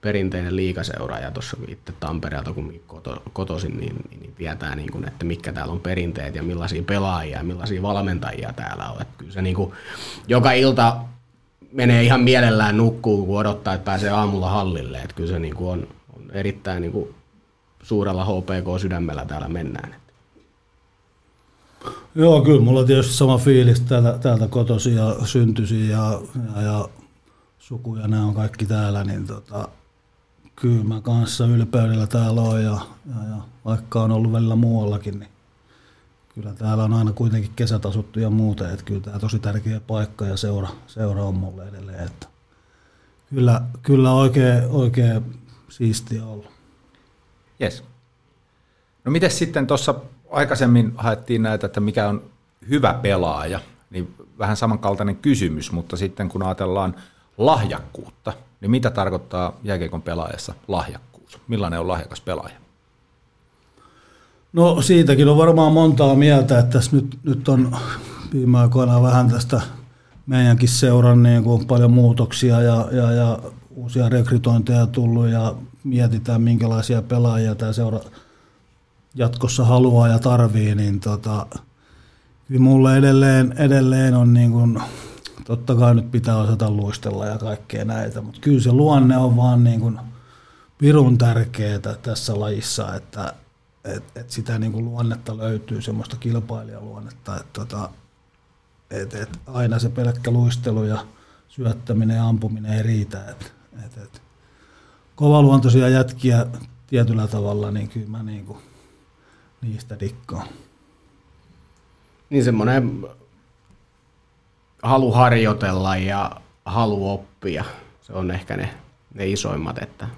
perinteinen liikaseura ja tuossa itse Tampereelta kun koto, kotosin, niin, niin, niin tietää niin kuin, että mitkä täällä on perinteet ja millaisia pelaajia ja millaisia valmentajia täällä on. Että kyllä se niin kuin, joka ilta menee ihan mielellään nukkuu, kun odottaa, että pääsee aamulla hallille. Että kyllä se niin kuin on, on erittäin niin kuin suurella HPK-sydämellä täällä mennään. Joo, kyllä mulla on tietysti sama fiilis täältä, täältä kotosi ja syntysi ja, ja, ja suku ja nämä on kaikki täällä, niin tota, kyllä mä kanssa ylpeydellä täällä on ja, ja, ja vaikka on ollut välillä muuallakin, niin kyllä täällä on aina kuitenkin kesät asuttu ja muuten, että kyllä tämä tosi tärkeä paikka ja seura, seura on mulle edelleen, että kyllä, kyllä oikein, oikein siistiä ollut. Yes. No miten sitten tuossa aikaisemmin haettiin näitä, että mikä on hyvä pelaaja, niin vähän samankaltainen kysymys, mutta sitten kun ajatellaan lahjakkuutta, niin mitä tarkoittaa jääkiekon pelaajassa lahjakkuus? Millainen on lahjakas pelaaja? No siitäkin on varmaan montaa mieltä, että tässä nyt, nyt on viime aikoina vähän tästä meidänkin seuran niin kuin paljon muutoksia ja, ja, ja uusia rekrytointeja tullut ja mietitään minkälaisia pelaajia tämä seura jatkossa haluaa ja tarvii, niin tota, kyllä mulle edelleen, edelleen on niin kuin, totta kai nyt pitää osata luistella ja kaikkea näitä, mutta kyllä se luonne on vaan niin kuin virun tärkeää tässä lajissa, että et, et sitä niin kuin luonnetta löytyy, semmoista kilpailijaluonnetta, että tota, et, et aina se pelkkä luistelu ja syöttäminen ja ampuminen ei riitä. Et, et, et. Kovaluontoisia jätkiä tietyllä tavalla, niin kyllä mä niin kuin niistä dikkaan. Niin semmoinen halu harjoitella ja halu oppia, se on ehkä ne, ne isoimmat, että,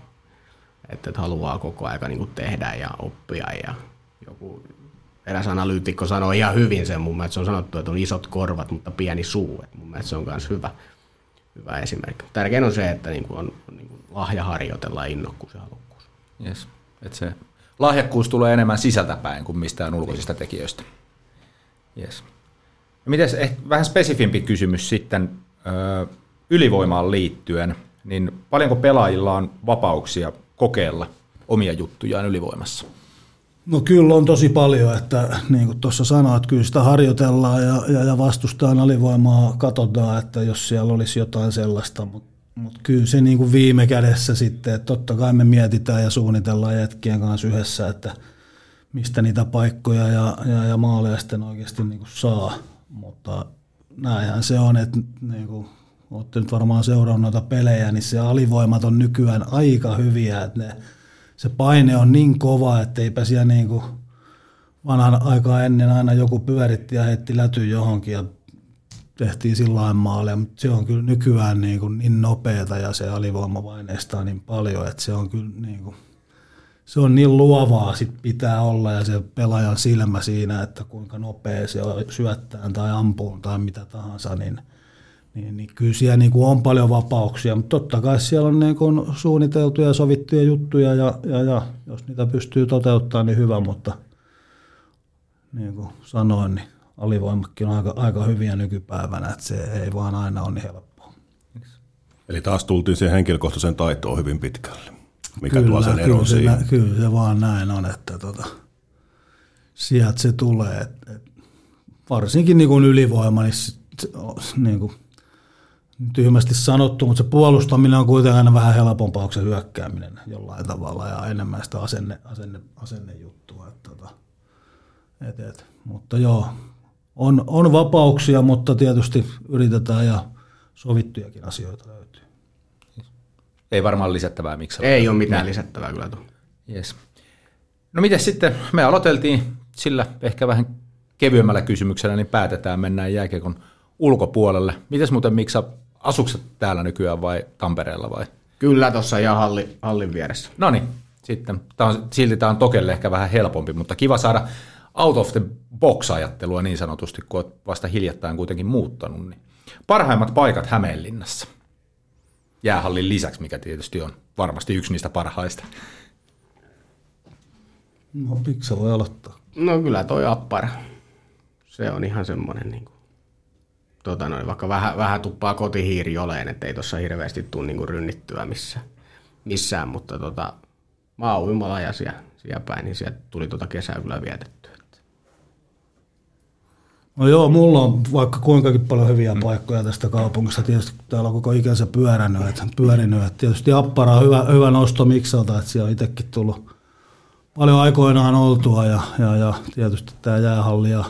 että haluaa koko aika niin tehdä ja oppia ja joku eräs analyytikko sanoi ihan hyvin sen, mun mielestä se on sanottu, että on isot korvat, mutta pieni suu, että mun mielestä se on myös hyvä, hyvä esimerkki. Tärkein on se, että niin kuin on niin kuin lahja harjoitella innokkuus ja halukkuus. Yes. että se lahjakkuus tulee enemmän sisältäpäin kuin mistään ulkoisista tekijöistä. Yes. Miten vähän spesifimpi kysymys sitten ö, ylivoimaan liittyen, niin paljonko pelaajilla on vapauksia kokeilla omia juttujaan ylivoimassa? No kyllä on tosi paljon, että niin kuin tuossa sanoit, kyllä sitä harjoitellaan ja, ja, ja vastustaan alivoimaa katsotaan, että jos siellä olisi jotain sellaista, mutta mutta kyllä se niin kuin viime kädessä sitten, että totta kai me mietitään ja suunnitellaan jätkien kanssa yhdessä, että mistä niitä paikkoja ja, ja, ja maaleja sitten oikeasti niin kuin saa. Mutta näinhän se on, että niin kuin, olette nyt varmaan seurannut noita pelejä, niin se alivoimat on nykyään aika hyviä, että ne, se paine on niin kova, että eipä siellä niin kuin vanhan aikaa ennen aina joku pyöritti ja heitti läty johonkin ja tehtiin sillä maaleja, mutta se on kyllä nykyään niin, kuin niin nopeata ja se alivoimavaineista on niin paljon, että se on kyllä niin kuin, se on niin luovaa sit pitää olla ja se pelaajan silmä siinä, että kuinka nopea se syöttää tai ampuu tai mitä tahansa, niin, niin, niin kyllä siellä niin kuin on paljon vapauksia, mutta totta kai siellä on niin kuin suunniteltuja ja sovittuja juttuja ja, ja, ja jos niitä pystyy toteuttamaan, niin hyvä, mutta niin kuin sanoin, niin alivoimakin on aika, aika hyviä nykypäivänä, että se ei vaan aina ole niin helppoa. Eli taas tultiin siihen henkilökohtaisen taitoon hyvin pitkälle, mikä kyllä, tuo sen kyllä, eron se, siihen. nä- kyllä se vaan näin on, että tota, sieltä se tulee. Et, et, varsinkin niin kuin ylivoima, niin, sit, se niin kuin, tyhmästi sanottu, mutta se puolustaminen on kuitenkin aina vähän helpompaa kuin se hyökkääminen jollain tavalla ja enemmän sitä asenne, asenne, asennejuttua. Et, tota, et, et. Mutta joo, on, on vapauksia, mutta tietysti yritetään ja sovittujakin asioita löytyy. Ei varmaan lisättävää miksi. Ei ole mitään lisättävää kyllä tuohon. Yes. No miten sitten, me aloiteltiin sillä ehkä vähän kevyemmällä kysymyksellä, niin päätetään, mennään jääkiekon ulkopuolelle. Mites muuten, miksi asukset täällä nykyään vai Tampereella vai? Kyllä tuossa ihan halli, hallin vieressä. No niin, sitten. Tämä on, silti tämä on Tokelle ehkä vähän helpompi, mutta kiva saada out of the box-ajattelua niin sanotusti, kun olet vasta hiljattain kuitenkin muuttanut. Niin. Parhaimmat paikat Hämeenlinnassa. Jäähallin lisäksi, mikä tietysti on varmasti yksi niistä parhaista. No, miksi voi aloittaa? No kyllä toi appara. Se on ihan semmoinen niin kuin, tota noin, vaikka vähän, vähän tuppaa kotihiiri oleen, ettei tuossa hirveästi tule niin kuin rynnittyä missään, missään mutta tota, mä oon ja siellä, siellä päin, niin sieltä tuli tuota kesää kyllä vietettyä. No joo, mulla on vaikka kuinkakin paljon hyviä paikkoja tästä kaupungista. Tietysti täällä on koko ikänsä pyörännyt, että, pyörinyt. Että tietysti Appara on hyvä, hyvä nosto Miksalta, että siellä on itsekin tullut paljon aikoinaan oltua ja, ja, ja tietysti tämä jäähalli ja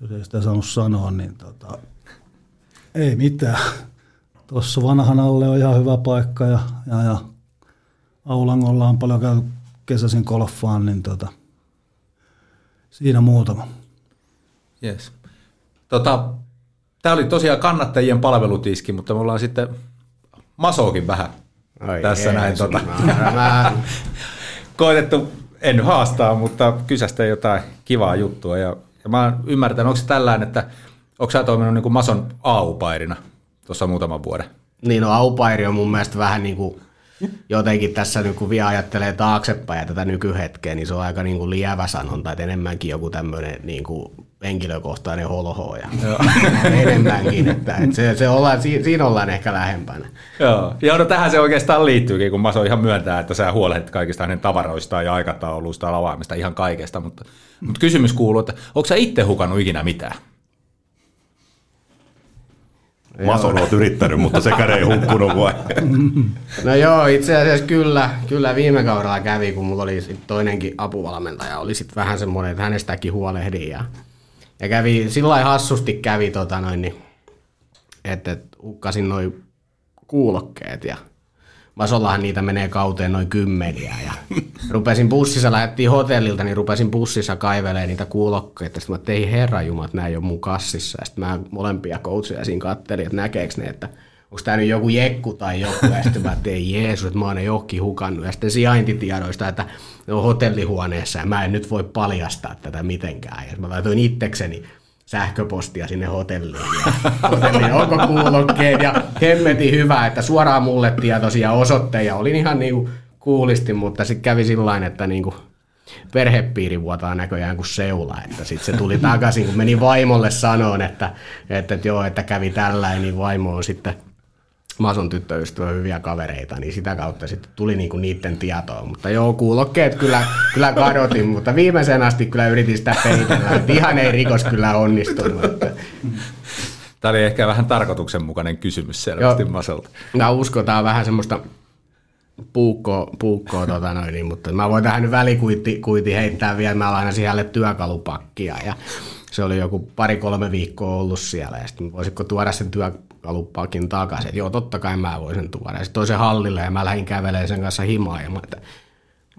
jos ei sitä saanut sanoa, niin tota, ei mitään. Tuossa vanhan alle on ihan hyvä paikka ja, ja, ja Aulangolla on paljon käyty kesäisin golfaan, niin tota, siinä muutama. Yes. Tota, Tämä oli tosiaan kannattajien palvelutiski, mutta me ollaan sitten Masokin vähän Ai tässä näin. Tota, koitettu, en haastaa, mutta kysästä jotain kivaa juttua. Ja, ja mä oon ymmärtänyt, onko se tällainen, että onko sä toiminut niin kuin Mason AU-pairina tuossa muutaman vuoden? Niin, no aupairi on mun mielestä vähän niin kuin jotenkin tässä nyt kun vielä ajattelee taaksepäin ja tätä nykyhetkeä, niin se on aika niin kuin lievä sanonta, että enemmänkin joku tämmöinen niin kuin henkilökohtainen holho ja enemmänkin, että, että se, se ollaan, si- siinä ollaan ehkä lähempänä. Joo, ja no tähän se oikeastaan liittyykin, kun Maso ihan myöntää, että sä huolehdit kaikista hänen tavaroistaan ja aikatauluista, lavaamista, ihan kaikesta, mutta, mutta kysymys kuuluu, että onko sä itse hukannut ikinä mitään? Mason oot yrittänyt, mutta sekään ei hukkunut vai? No joo, itse asiassa kyllä, kyllä viime kaudella kävi, kun mulla oli sit toinenkin apuvalmentaja, oli sitten vähän semmoinen, että hänestäkin huolehdin ja, ja kävi, sillä hassusti kävi tota noin, niin, että, että hukkasin noin kuulokkeet ja Masollahan niitä menee kauteen noin kymmeniä ja rupesin bussissa, lähdettiin hotellilta, niin rupesin bussissa kaivelee niitä kuulokkeita. Sitten mä että ei herra jumat, nämä ei ole mun kassissa. Ja sitten mä molempia coacheja siinä kattelin, että näkeekö ne, että onko tämä nyt joku jekku tai joku. Ja sitten mä ei Jeesus, että mä oon ne johonkin hukannut. Ja sitten sijaintitiedoista, että ne on hotellihuoneessa ja mä en nyt voi paljastaa tätä mitenkään. Ja mä laitoin itsekseni sähköpostia sinne hotelliin. Ja hotelliin onko kuulokkeet ja hemmeti hyvä, että suoraan mulle tietoisia osoitteja. Olin ihan niinku kuulisti, mutta sitten kävi sillä että niinku perhepiiri vuotaa näköjään kuin seula, että sitten se tuli takaisin, kun meni vaimolle sanoon, että, että, että joo, että kävi tällainen, niin vaimo on sitten Mason tyttöystävä hyviä kavereita, niin sitä kautta sitten tuli niinku niiden tietoa. Mutta joo, kuulokkeet kyllä, kyllä kadotin, mutta viimeisen asti kyllä yritin sitä peitellä, että ihan ei rikos kyllä onnistunut. Että. Tämä oli ehkä vähän tarkoituksenmukainen kysymys selvästi Joo. Masolta. Mä uskon, tää on vähän semmoista puukkoa, puukkoa tota noin, niin, mutta mä voin tähän nyt välikuitti kuiti heittää vielä, mä lainasin sijalle työkalupakkia ja se oli joku pari-kolme viikkoa ollut siellä ja sitten voisitko tuoda sen työkalupakin takaisin, että joo totta kai mä voin sen tuoda ja sitten toisen hallille ja mä lähdin kävelemään sen kanssa himaan ja mä että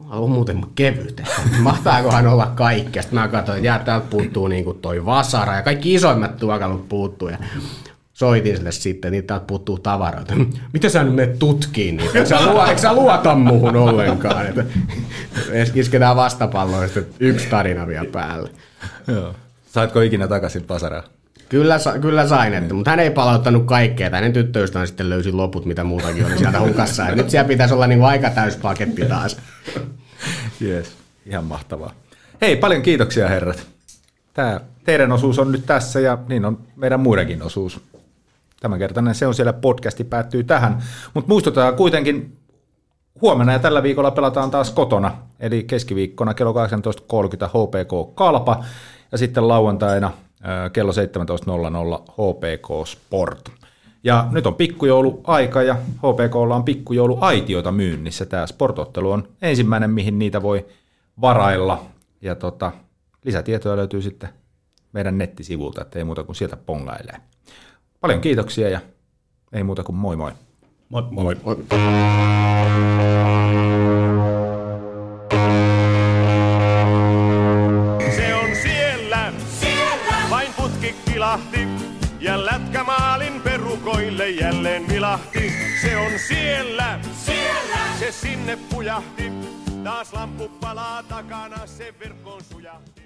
on muuten kevyt, mahtaakohan olla kaikkea. Sitten mä katsoin, että jää, täältä puuttuu niin kuin toi vasara ja kaikki isoimmat työkalut puuttuu. Ja soitin sille sitten, niin täältä puuttuu tavaroita. Mitä sä nyt menet tutkiin niitä? Eikö sä, luo, sä luota muuhun ollenkaan? Että isketään vastapalloa yksi tarina vielä päälle. Joo. Saitko ikinä takaisin Pasaraa? Kyllä, sa- kyllä sain, että, mutta hän ei palauttanut kaikkea. Tai hänen tyttöystävän sitten löysi loput, mitä muutakin oli sieltä hukassa. Et nyt siellä pitäisi olla niin aika täys paketti taas. Yes, ihan mahtavaa. Hei, paljon kiitoksia herrat. Tämä teidän osuus on nyt tässä ja niin on meidän muidenkin osuus. Tämänkertainen se on siellä podcasti päättyy tähän. Mutta muistutetaan kuitenkin, huomenna ja tällä viikolla pelataan taas kotona. Eli keskiviikkona kello 18.30 HPK Kalpa ja sitten lauantaina kello 17.00 HPK Sport. Ja nyt on pikkujouluaika ja HPKlla on pikkujouluaitioita myynnissä. Tämä sportottelu on ensimmäinen, mihin niitä voi varailla. Ja tota, lisätietoja löytyy sitten meidän nettisivulta, että ei muuta kuin sieltä pongailee. Paljon kiitoksia ja ei muuta kuin moi moi. Moi. Moi. Se vilahti. Se on siellä, siellä. se sinne pujahti. Taas lamppu palaa takana, se verkkoon sujahti.